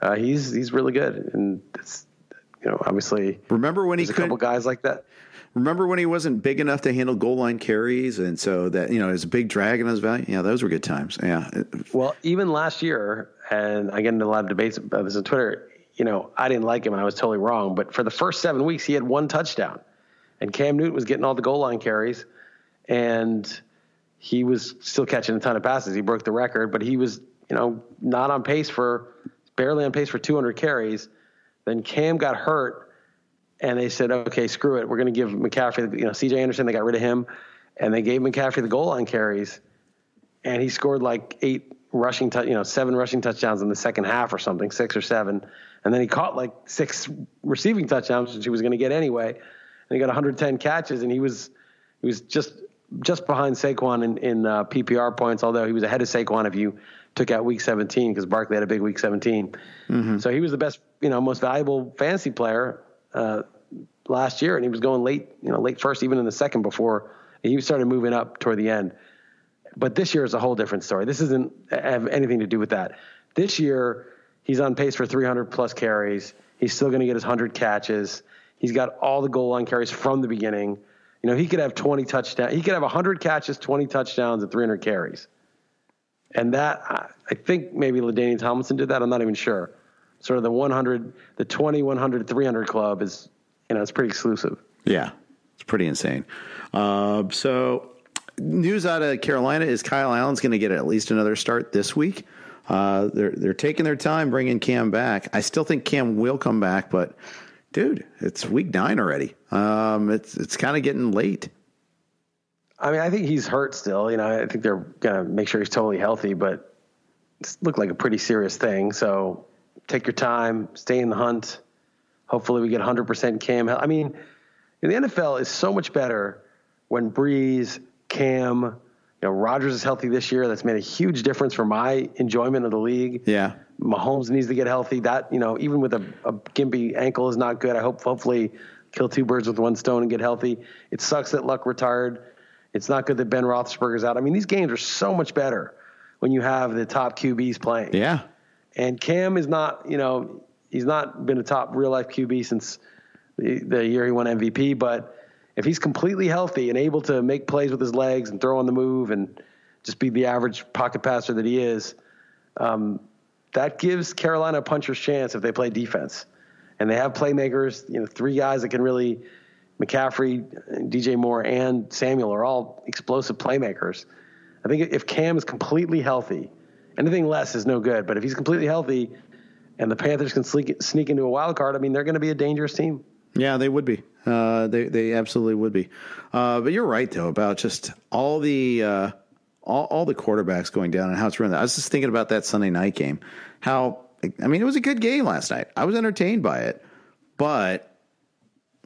Uh, he's, he's really good. And it's, you know, obviously. Remember when he a couple guys like that. Remember when he wasn't big enough to handle goal line carries, and so that you know, his a big drag in his value. Yeah, those were good times. Yeah. Well, even last year, and I get into a lot of debates about this on Twitter. You know, I didn't like him, and I was totally wrong. But for the first seven weeks, he had one touchdown, and Cam Newton was getting all the goal line carries and he was still catching a ton of passes. He broke the record, but he was, you know, not on pace for barely on pace for 200 carries. Then Cam got hurt, and they said, "Okay, screw it. We're going to give McCaffrey, you know, C.J. Anderson. They got rid of him, and they gave McCaffrey the goal line carries, and he scored like eight rushing, you know, seven rushing touchdowns in the second half or something, six or seven, and then he caught like six receiving touchdowns, which he was going to get anyway, and he got 110 catches, and he was he was just just behind Saquon in, in uh, PPR points, although he was ahead of Saquon if you took out Week 17 because Barkley had a big Week 17. Mm-hmm. So he was the best, you know, most valuable fantasy player uh, last year, and he was going late, you know, late first, even in the second before he started moving up toward the end. But this year is a whole different story. This doesn't have anything to do with that. This year, he's on pace for 300 plus carries. He's still going to get his 100 catches. He's got all the goal line carries from the beginning. You know, he could have 20 touchdowns. He could have 100 catches, 20 touchdowns, and 300 carries. And that, I think maybe LaDainian Tomlinson did that. I'm not even sure. Sort of the 100, the 20, 100, 300 club is, you know, it's pretty exclusive. Yeah, it's pretty insane. Uh, so, news out of Carolina is Kyle Allen's going to get at least another start this week. Uh, they're they're taking their time bringing Cam back. I still think Cam will come back, but dude, it's week nine already. Um, it's it's kind of getting late. I mean, I think he's hurt still. You know, I think they're gonna make sure he's totally healthy, but it looked like a pretty serious thing. So take your time, stay in the hunt. Hopefully, we get 100% Cam. I mean, the NFL is so much better when Brees, Cam, you know, Rodgers is healthy this year. That's made a huge difference for my enjoyment of the league. Yeah. Mahomes needs to get healthy. That you know, even with a, a gimpy ankle is not good. I hope hopefully kill two birds with one stone and get healthy. It sucks that Luck retired. It's not good that Ben Roethlisberger's out. I mean, these games are so much better when you have the top QBs playing. Yeah. And Cam is not, you know, he's not been a top real life QB since the, the year he won MVP. But if he's completely healthy and able to make plays with his legs and throw on the move and just be the average pocket passer that he is, um, that gives Carolina a puncher's chance if they play defense. And they have playmakers, you know, three guys that can really McCaffrey, DJ Moore, and Samuel are all explosive playmakers. I think if Cam is completely healthy, anything less is no good. But if he's completely healthy and the Panthers can sneak, sneak into a wild card, I mean, they're going to be a dangerous team. Yeah, they would be. Uh, they they absolutely would be. Uh, but you're right though about just all the uh, all, all the quarterbacks going down and how it's run. I was just thinking about that Sunday night game. How I mean, it was a good game last night. I was entertained by it, but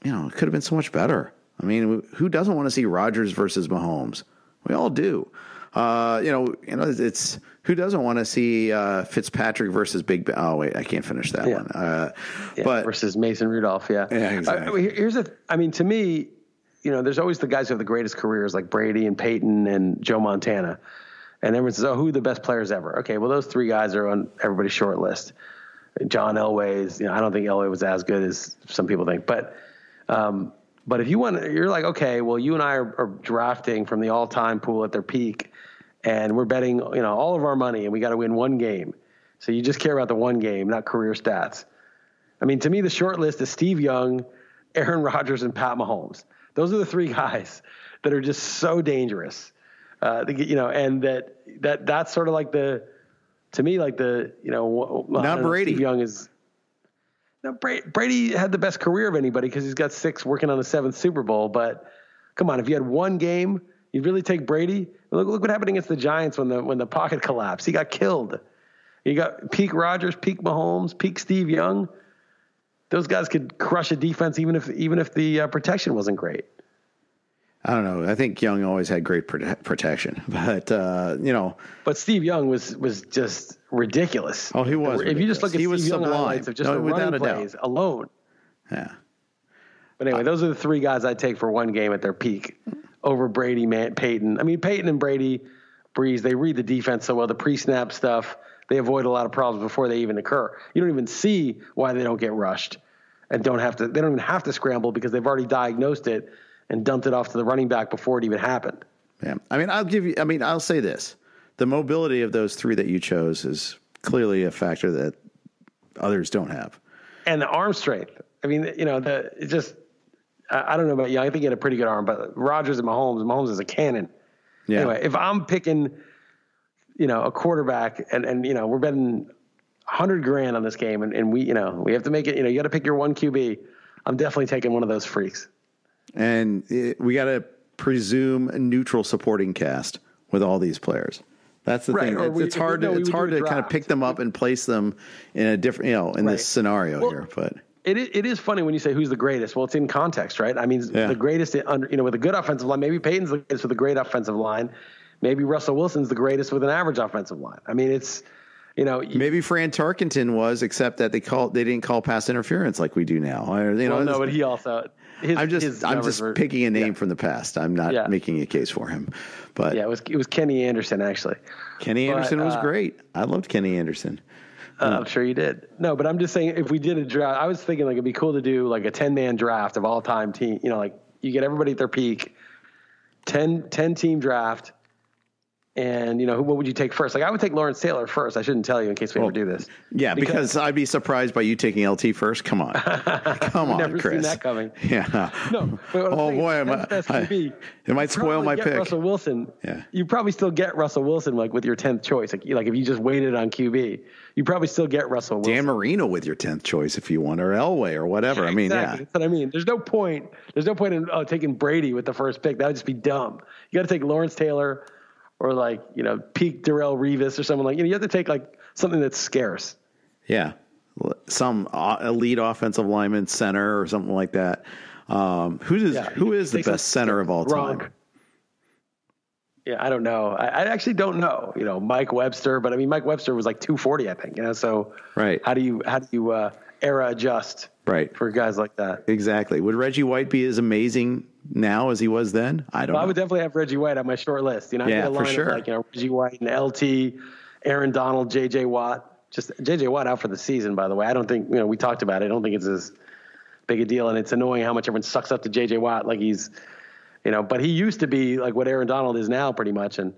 you know, it could have been so much better. I mean, who doesn't want to see Rodgers versus Mahomes? We all do. Uh, you know, you know, it's Who doesn't want to see uh, Fitzpatrick versus Big Ben? Oh wait, I can't finish that Yeah. one. Uh, Yeah, but versus Mason Rudolph, yeah. Yeah, exactly. Mean, here's the. I mean, to me, you know, there's always the guys who have the greatest careers, like Brady and Peyton and Joe Montana, and everyone says, "Oh, who are the best players ever?" Okay, well, those three guys are on everybody's short list. John Elway's, you know, I don't think Elway was as good as some people think, but. Um, but if you want, you're like, okay, well, you and I are, are drafting from the all-time pool at their peak, and we're betting, you know, all of our money, and we got to win one game. So you just care about the one game, not career stats. I mean, to me, the short list is Steve Young, Aaron Rodgers, and Pat Mahomes. Those are the three guys that are just so dangerous. Uh, you know, and that that that's sort of like the, to me, like the you know, Not know, Brady. Steve Young is. No, Brady, Brady had the best career of anybody because he's got six working on the seventh Super Bowl. But come on, if you had one game, you'd really take Brady. Look, look what happened against the Giants when the when the pocket collapsed. He got killed. You got peak Rodgers, peak Mahomes, peak Steve Young. Those guys could crush a defense even if even if the uh, protection wasn't great. I don't know. I think Young always had great prote- protection, but uh, you know, But Steve Young was was just ridiculous. Oh, he was If you just look at He Steve was Young sublime. highlights of just No, the without running a doubt. plays alone. yeah. But anyway, those are the three guys I'd take for one game at their peak over Brady, Man, Peyton. I mean, Peyton and Brady, Brees, they read the defense so well. The pre-snap stuff, they avoid a lot of problems before they even occur. You don't even see why they don't get rushed and don't have to. They don't even have to scramble because they've already diagnosed it and dumped it off to the running back before it even happened. Yeah. I mean, I'll give you, I mean, I'll say this the mobility of those three that you chose is clearly a factor that others don't have. and the arm strength. I mean, you know, the it just I, don't know about you. I think he had a pretty good arm, but Rodgers and Mahomes, Mahomes is a cannon. Yeah. Anyway, if I'm picking, you know, a quarterback, and and you know, we're betting hundred grand on this game, and, and we, you know, we have to make it. You know, you got to pick your one QB. I'm definitely taking one of those freaks. And it, we got to presume a neutral supporting cast with all these players. That's the Right, thing. It's, we- it's hard to we it's hard to kind of pick them up and place them in a different, you know, in Right. this scenario Well, here. But It is, it is funny when you say who's the greatest. Well, it's in context, right? I mean, Yeah. the greatest, under, you know, with a good offensive line. Maybe Peyton's the greatest with a great offensive line. Maybe Russell Wilson's the greatest with an average offensive line. I mean, it's, you know, maybe Fran Tarkenton was, except that they call they didn't call pass interference like we do now. You know, well, no, but he also. His, I'm just I'm just were- picking a name yeah. from the past. I'm not Yeah. making a case for him. But Yeah, it was it was Kenny Anderson actually. Kenny But, Anderson was uh, great. I loved Kenny Anderson. Uh, I'm sure you did. No, but I'm just saying if we did a draft, I was thinking like it'd be cool to do like a 10 man draft of all time team. You know, like you get everybody at their peak, 10, 10 team draft. And you know, what would you take first? Like I would take Lawrence Taylor first. I shouldn't tell you in case we ever do this. Yeah, because, I'd be surprised by you taking LT first. Come on, come on, Never seen Chris. that coming. Yeah. No, but what I'm oh boy, am 10's I, I- it might spoil my pick. Russell Wilson. Yeah. You probably still get Russell Wilson like with your tenth choice. Like, like if you just waited on QB, you probably still get Russell Wilson. Dan Marino with your tenth choice if you want, or Elway or whatever. I mean, exactly. yeah, That's what I mean. There's no point. There's no point in oh, taking Brady with the first pick. That would just be dumb. You got to take Lawrence Taylor or like you know peak Darrelle Revis or someone like you know you have to take like something that's scarce. yeah, some uh, elite offensive lineman, center, or something like that. Um, who is Yeah, who is the best center of all Gronk. time? Yeah, I don't know. I, I actually don't know. You know, Mike Webster, but I mean, Mike Webster was like 240, I think. You know, so Right. How do you how do you uh, era adjust? Right. for guys like that. Exactly. Would Reggie White be as amazing now as he was then? I don't Well, I would definitely have Reggie White on my short list. You know, Yeah, a for line sure. like you know Reggie White and LT, Aaron Donald, J.J. Watt. Just J.J. Watt out for the season. By the way, I don't think you know we talked about it. I don't think it's as big a deal, and it's annoying how much everyone sucks up to J.J. Watt like he's, you know, but he used to be like what Aaron Donald is now, pretty much. And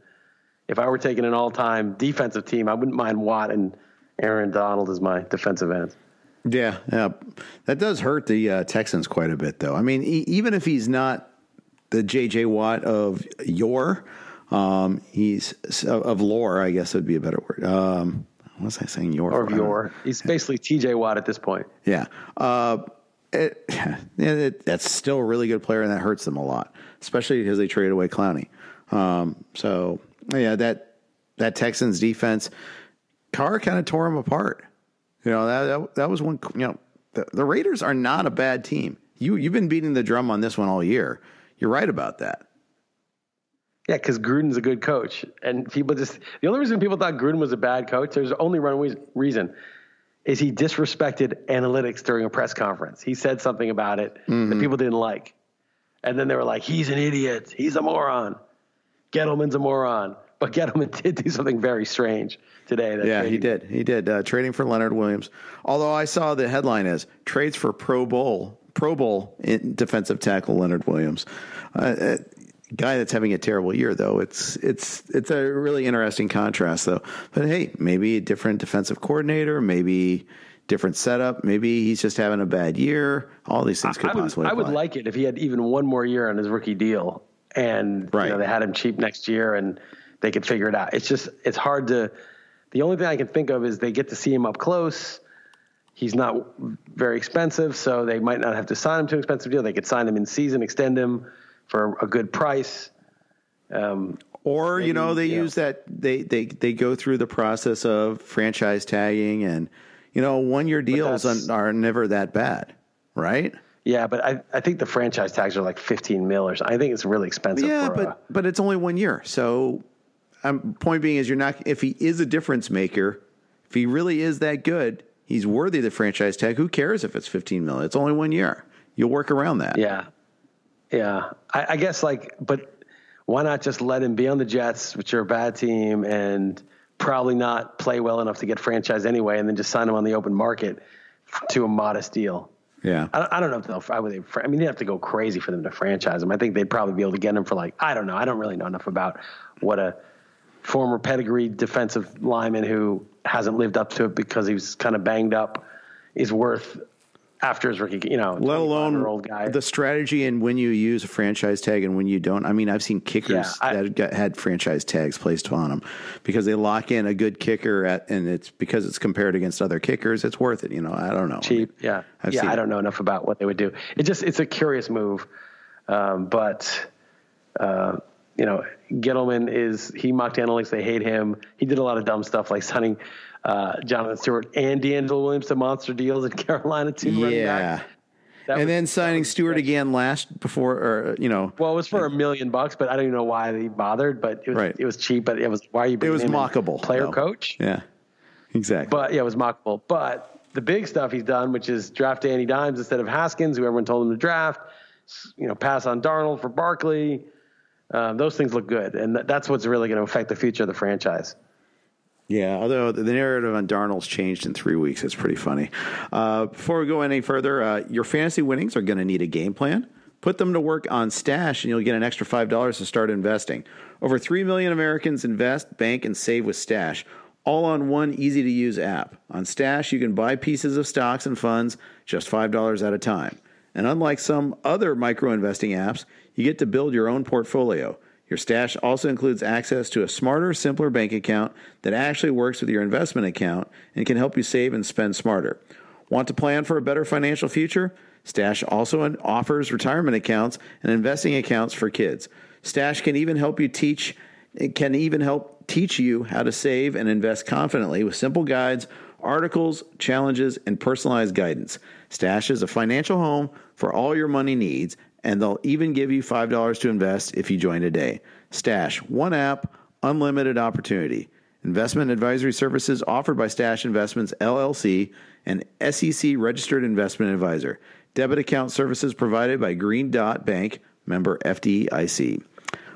if I were taking an all-time defensive team, I wouldn't mind Watt and Aaron Donald as my defensive ends. Yeah, yeah, that does hurt the uh, Texans quite a bit, though. I mean, e- even if he's not the J.J. Watt of your, um, he's of lore, I guess would be a better word. Um, what was I saying? Your Or for? I don't know. your, he's basically T.J. Watt at this point. Yeah. Uh, it, yeah, it, that's still a really good player, and that hurts them a lot, especially because they traded away Clowney. Um, so yeah, that that Texans defense, Carr kind of tore him apart. You know that that, that was one. You know the, the Raiders are not a bad team. You you've been beating the drum on this one all year. You're right about that. Yeah, because Gruden's a good coach, and people just the only reason people thought Gruden was a bad coach. There's only one reason is he disrespected analytics during a press conference. He said something about it mm-hmm. that people didn't like, and then they were like, "He's an idiot. He's a moron. Gettleman's a moron." But Gettleman did do something very strange today. yeah, he did. He did uh, trading for Leonard Williams. Although I saw the headline is trades for Pro Bowl Pro Bowl defensive tackle Leonard Williams. Uh, uh, guy that's having a terrible year though. It's it's it's a really interesting contrast though. But hey, maybe a different defensive coordinator, maybe different setup, maybe he's just having a bad year. All these things could I would, possibly. I would like it if he had even one more year on his rookie deal, and right. you know, they had him cheap next year, and they could figure it out. It's just it's hard to. The only thing I can think of is they get to see him up close. He's not very expensive, so they might not have to sign him to an expensive deal. They could sign him in season, extend him for a good price. Um, or maybe, you know they use that they, they they go through the process of franchise tagging and you know one year deals are never that bad, right? Yeah, but I, I think the franchise tags are like fifteen mil or something. I think it's really expensive. Yeah, but a, but it's only one year. So, um, point being is you're not if he is a difference maker, if he really is that good, he's worthy of the franchise tag. Who cares if it's 15 million? It's only one year. You'll work around that. Yeah, yeah, I, I guess like, but why not just let him be on the Jets, which are a bad team, and probably not play well enough to get franchise anyway, and then just sign him on the open market to a modest deal. Yeah, I, I don't know if they'll. I would. I mean, they have to go crazy for them to franchise him. I think they'd probably be able to get him for like I don't know. I don't really know enough about what a former pedigree defensive lineman who hasn't lived up to it because he was kind of banged up is worth after his rookie, you know, let alone old guy. the strategy and when you use a franchise tag and when you don't. I mean, I've seen kickers yeah, I, that got, had franchise tags placed on them because they lock in a good kicker at, and it's because it's compared against other kickers. It's worth it. You know, I don't know. Cheap. I mean, yeah. I've yeah. I don't know enough about what they would do. It just, it's a curious move. Um, but, uh, you know, Gettleman is, he mocked analytics. They hate him. He did a lot of dumb stuff like signing uh, Jonathan Stewart and DeAngelo Williams to monster deals in Carolina too. Yeah. and was, then signing Stewart again last before, or you know, well, it was for a million bucks, but I don't even know why they bothered. But it was right. it was cheap, but it was why are you? It was mockable. Player no. coach. Yeah, exactly. But yeah, it was mockable. But the big stuff he's done, which is draft Danny Dimes instead of Haskins, who everyone told him to draft. You know, pass on Darnold for Barkley. Um, those things look good, and that's what's really going to affect the future of the franchise. Yeah, although the narrative on Darnold's changed in three weeks. It's pretty funny. Uh, before we go any further, uh, your fantasy winnings are going to need a game plan. Put them to work on Stash, and you'll get an extra $5 to start investing. Over 3 million Americans invest, bank, and save with Stash, all on one easy to use app. On Stash, you can buy pieces of stocks and funds just $5 at a time. And unlike some other micro investing apps, you get to build your own portfolio. Your stash also includes access to a smarter, simpler bank account that actually works with your investment account and can help you save and spend smarter. Want to plan for a better financial future? Stash also offers retirement accounts and investing accounts for kids. Stash can even help you teach it can even help teach you how to save and invest confidently with simple guides, articles, challenges, and personalized guidance. Stash is a financial home for all your money needs and they'll even give you $5 to invest if you join today. Stash, one app, unlimited opportunity. Investment advisory services offered by Stash Investments LLC, an SEC registered investment advisor. Debit account services provided by Green Dot Bank, member FDIC.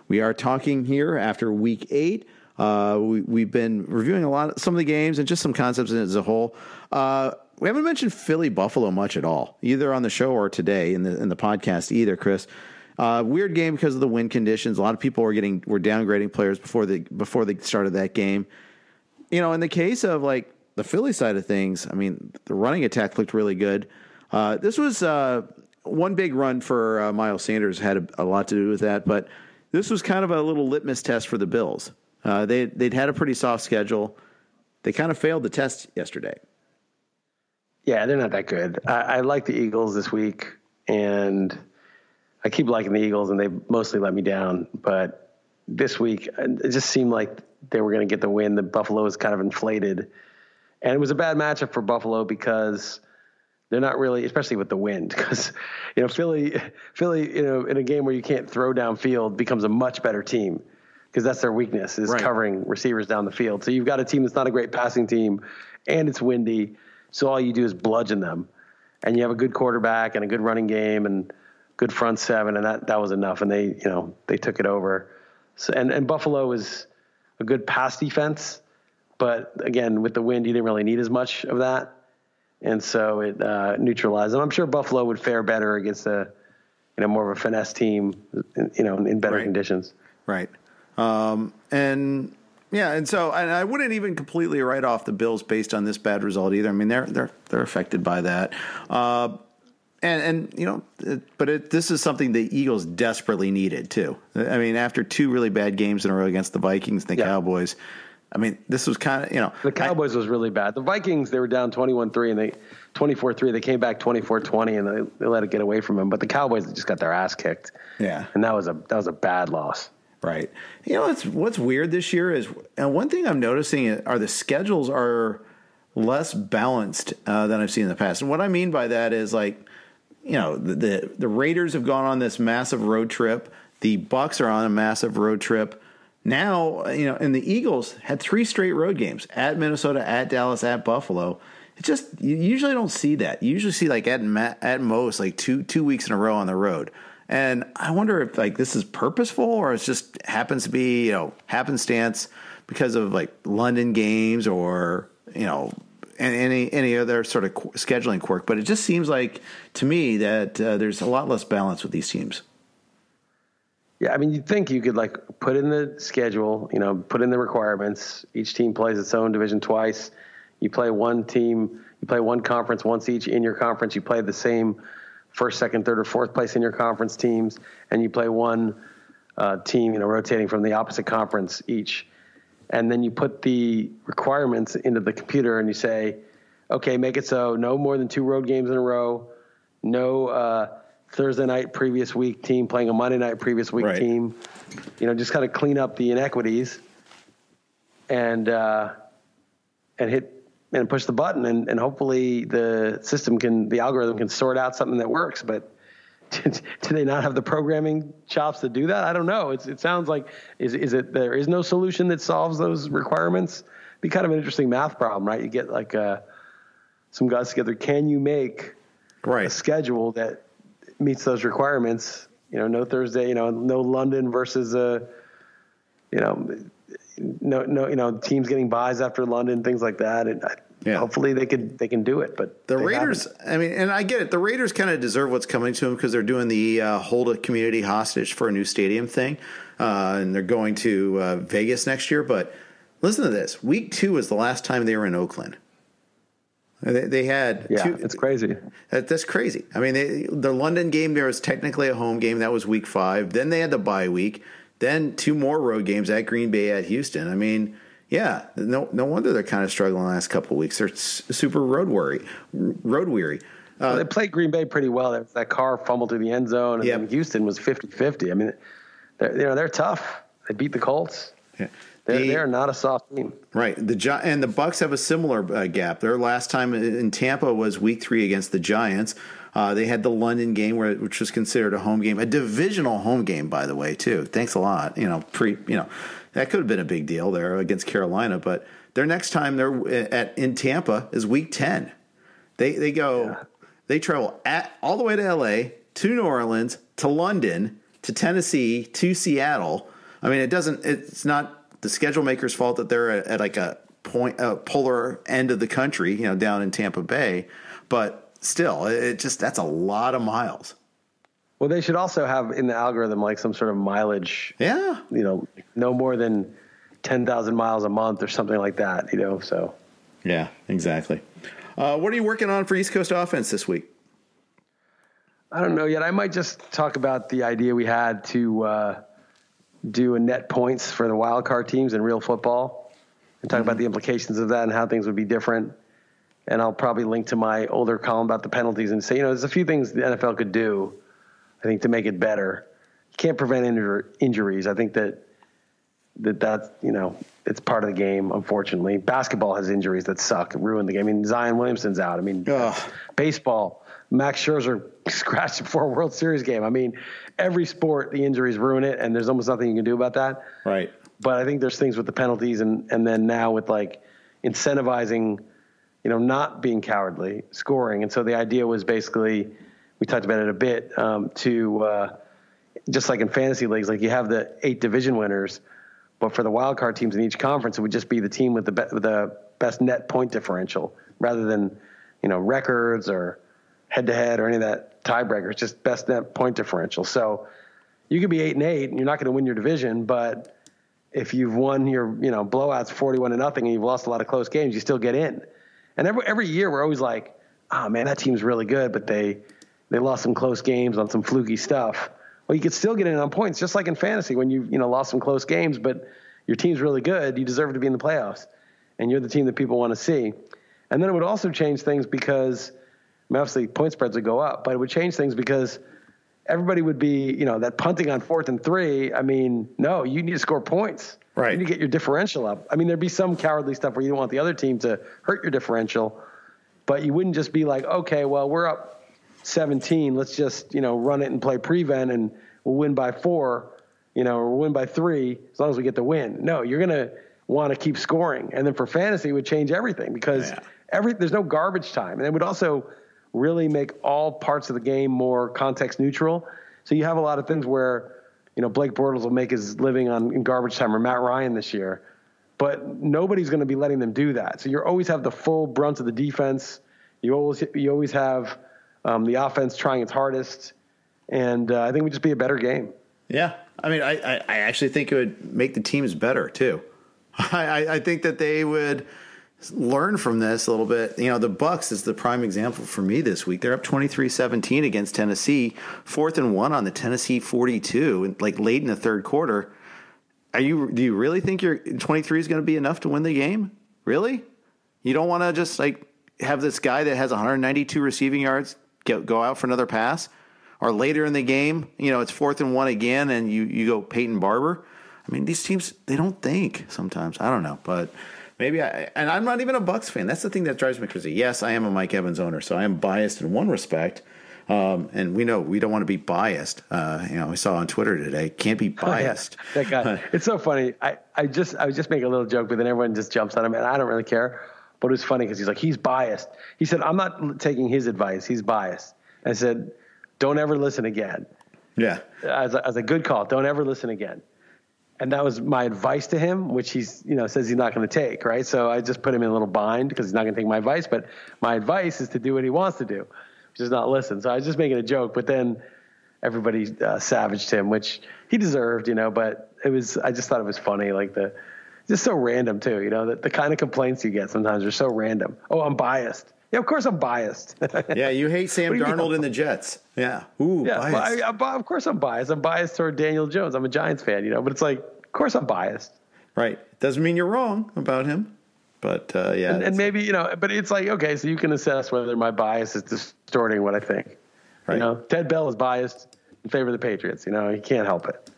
We are talking here after week eight. Uh, we, have been reviewing a lot, of, some of the games, and just some concepts as a whole. Uh, we haven't mentioned Philly Buffalo much at all, either on the show or today in the in the podcast either, Chris. Uh, weird game because of the wind conditions. A lot of people were getting were downgrading players before the before they started that game. You know, in the case of like the Philly side of things, I mean, the running attack looked really good. Uh, this was uh, one big run for uh, Miles Sanders had a, a, lot to do with that, but this was kind of a little litmus test for the Bills. Uh, they they'd had a pretty soft schedule. They kind of failed the test yesterday. Yeah, they're not that good. I, I like the Eagles this week, and I keep liking the Eagles, and they mostly let me down. But this week, it just seemed like they were going to get the win. The Buffalo was kind of inflated, and it was a bad matchup for Buffalo because they're not really, especially with the wind, because you know Philly, Philly, you know, in a game where you can't throw downfield, becomes a much better team. because that's their weakness is Right. covering receivers down the field. So you've got a team that's not a great passing team, and it's windy. So all you do is bludgeon them, and you have a good quarterback and a good running game and good front seven, and that that was enough. And they you know they took it over. So and and Buffalo is a good pass defense, but again with the wind, you didn't really need as much of that, and so it uh, neutralized them. I'm sure Buffalo would fare better against a you know more of a finesse team, you know, in better Right. conditions. Right. Um, and yeah, and so and I wouldn't even completely write off the Bills based on this bad result either. I mean, they're they're they're affected by that. Uh, and and you know, it, but it, this is something the Eagles desperately needed too. I mean, after two really bad games in a row against the Vikings and the Yeah. Cowboys, I mean, this was kind of you know The Cowboys was really bad. The Vikings, they were down 21-3 and they 24-3. They came back 24-20 and they, they let it get away from them. But the Cowboys just got their ass kicked. Yeah. And that was a that was a bad loss. Right. You know what's what's weird this year is, and one thing I'm noticing are the schedules are less balanced uh, than I've seen in the past. And what I mean by that is like, you know, the, the the Raiders have gone on this massive road trip. The Bucs are on a massive road trip. Now, you know, and the Eagles had three straight road games at Minnesota, at Dallas, at Buffalo. It just you usually don't see that. You usually see like at at most like two two weeks in a row on the road. And I wonder if like this is purposeful or it just happens to be you know happenstance because of like London games or you know any any other sort of scheduling quirk. But it just seems like to me that uh, there's a lot less balance with these teams. Yeah, I mean, you'd think you could like put in the schedule, you know, put in the requirements. Each team plays its own division twice. You play one team, you play one conference once each in your conference. You play the same first, second, third, or fourth place in your conference teams, and you play one uh, team, you know, rotating from the opposite conference each. And then you put the requirements into the computer and you say, okay, make it so no more than two road games in a row, no uh, Thursday night previous week team playing a Monday night previous week Right. team. You know, just kind of clean up the inequities and uh, and hit and push the button and, and hopefully the system can the algorithm can sort out something that works. But do they not have the programming chops to do that? I don't know. It's, it sounds like is is it there is no solution that solves those requirements? Be kind of an interesting math problem, right? You get like uh, some guys together. Can you make a schedule that meets those requirements. You know, no Thursday. You know, no London versus uh, you know, no no you know teams getting buys after London, things like that. And I, Yeah. hopefully they could they can do it. But The Raiders, haven't. I mean, and I get it. The Raiders kind of deserve what's coming to them because they're doing the uh, hold a community hostage for a new stadium thing, uh, and they're going to uh, Vegas next year. But listen to this: Week two was the last time they were in Oakland. They, they had Yeah, two, it's crazy. that, that's crazy. I mean, they, the London game there was technically a home game. That was week five. Then they had the bye week. Then two more road games at Green Bay at Houston. I mean, yeah, no no wonder they're kind of struggling the last couple of weeks. They're super road weary, road weary. they played Green Bay pretty well. That, that Carr fumbled through the end zone, and Yep. then Houston was 50-50. I mean, they're, you know they're tough. They beat the Colts. Yeah. They're, The- they're not a soft team. Right. The and the Bucs have a similar uh, gap. Their last time in Tampa was Week Three against the Giants. Uh, they had the London game, where, which was considered a home game, a divisional home game, by the way, too. Thanks a lot. You know, pre, you know, that could have been a big deal there against Carolina, but their next time they're at in Tampa is Week Ten. They they go, they travel at all the way to L.A. to New Orleans to London to Tennessee to Seattle. I mean, it doesn't. It's not the schedule maker's fault that they're at, at like a point, a polar end of the country, you know, down in Tampa Bay. But still, it just that's a lot of miles. Well, they should also have in the algorithm like some sort of mileage Yeah, you know, no more than 10,000 miles a month or something like that, you know, so. yeah, exactly. Uh, what are you working on for East Coast offense this week? I don't know yet. I might just talk about the idea we had to uh, do a net points for the wild card teams in real football and talk about the implications of that and how things would be different. And I'll probably link to my older column about the penalties and say, you know, there's a few things the NFL could do, I think, to make it better. You can't prevent injur- injuries. I think that that that's you know it's part of the game. Unfortunately, basketball has injuries that suck, ruin the game. I mean, Zion Williamson's out. I mean, Ugh. baseball, Max Scherzer scratched before a World Series game. I mean, every sport the injuries ruin it, and there's almost nothing you can do about that. Right. but I think there's things with the penalties and and then now with like incentivizing, you know, not being cowardly, scoring. And so the idea was basically, we talked about it a bit, um, to uh, just like in fantasy leagues, like you have the eight division winners, but for the wild card teams in each conference, it would just be the team with the be- the best net point differential rather than you know records or head to head or any of that tiebreaker. It's just best net point differential. So you could be eight and eight, and you're not going to win your division, but if you've won your you know blowouts 41 to nothing and you've lost a lot of close games, you still get in. And every every year we're always like, oh man, that team's really good, but they they lost some close games on some fluky stuff. Well, you could still get in on points, just like in fantasy when you you know lost some close games, but your team's really good. You deserve to be in the playoffs, and you're the team that people want to see. And then it would also change things because I mean, obviously point spreads would go up, but it would change things because everybody would be, you know, that punting on fourth and three. I mean, no, you need to score points. Right. You need to get your differential up. I mean, there'd be some cowardly stuff where you don't want the other team to hurt your differential, but you wouldn't just be like, okay, well, we're up 17. Let's just, you know, run it and play prevent and we'll win by four, you know, or we'll win by three as long as we get the win. No, you're going to want to keep scoring. And then for fantasy, it would change everything because Yeah. every there's no garbage time. And it would also really make all parts of the game more context neutral. So you have a lot of things where, you know, Blake Bortles will make his living on in garbage time or Matt Ryan this year, but nobody's going to be letting them do that. So you always have the full brunt of the defense. You always you always have um, the offense trying its hardest, and uh, I think it would just be a better game. Yeah, I mean, I, I, I actually think it would make the teams better too. I, I- I think that they would learn from this a little bit. You know, the Bucs is the prime example for me this week. They're up 23-17 against Tennessee, fourth and one on the Tennessee 42, and like late in the third quarter. Are you do you really think your 23 is going to be enough to win the game? Really? You don't want to just like have this guy that has 192 receiving yards go, go out for another pass? Or later in the game, you know, it's fourth and one again and you, you go Peyton Barber. I mean, these teams, they don't think sometimes. I don't know. But maybe I, and I'm not even a Bucs fan. That's the thing that drives me crazy. Yes, I am a Mike Evans owner, so I am biased in one respect. Um, and we know we don't want to be biased. Uh, you know, we saw on Twitter today, can't be biased. Oh. That guy. it's so funny. I, I just I was just making a little joke, but then everyone just jumps on him, and I don't really care. But it was funny because he's like, he's biased. He said, I'm not taking his advice. He's biased. I said, don't ever listen again. yeah. As a, as a good call, don't ever listen again. And that was my advice to him, which he's you know says he's not going to take. Right. So I just put him in a little bind because he's not going to take my advice. But my advice is to do what he wants to do, which is not listen. So I was just making a joke, but then everybody uh, savaged him, which he deserved, you know. But it was I just thought it was funny, like the just so random too, you know. The, the kind of complaints you get sometimes are so random. Oh, I'm biased. Yeah, of course I'm biased. Yeah, you hate Sam you? Darnold and the Jets. Yeah. Ooh, yeah, biased. I, I, of course I'm biased. I'm biased toward Daniel Jones. I'm a Giants fan, you know. But it's like, of course I'm biased. right. Doesn't mean you're wrong about him. But uh, yeah. and, and maybe you know, but it's like okay, so you can assess whether my bias is distorting what I think. Right. You know, Ted Bell is biased in favor of the Patriots. You know, he can't help it.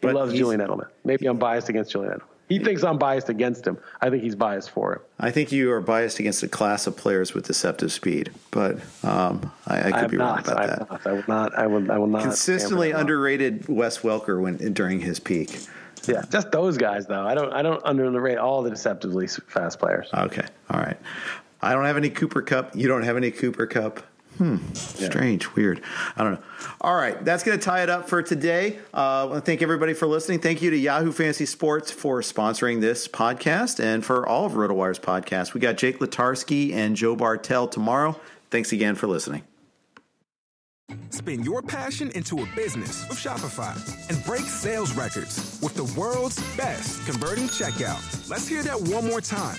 He But loves Julian Edelman. Maybe I'm biased against Julian Edelman. He thinks I'm biased against him. I think he's biased for him. I think you are biased against a class of players with deceptive speed, but um, I, I could I be wrong not. about I that. not. I will not. I will. I will not. Consistently underrated Wes Welker when during his peak. Yeah, just those guys though. I don't. I don't underrate all the deceptively fast players. Okay, all right. I don't have any Cooper Kupp. You don't have any Cooper Kupp. Hmm. Strange, weird. I don't know. All right, that's going to tie it up for today. Uh, I want to thank everybody for listening. Thank you to Yahoo Fantasy Sports for sponsoring this podcast and for all of RotoWire's podcasts. We got Jake Latarski and Joe Bartel tomorrow. Thanks again for listening. Spin your passion into a business with Shopify and break sales records with the world's best converting checkout. Let's hear that one more time.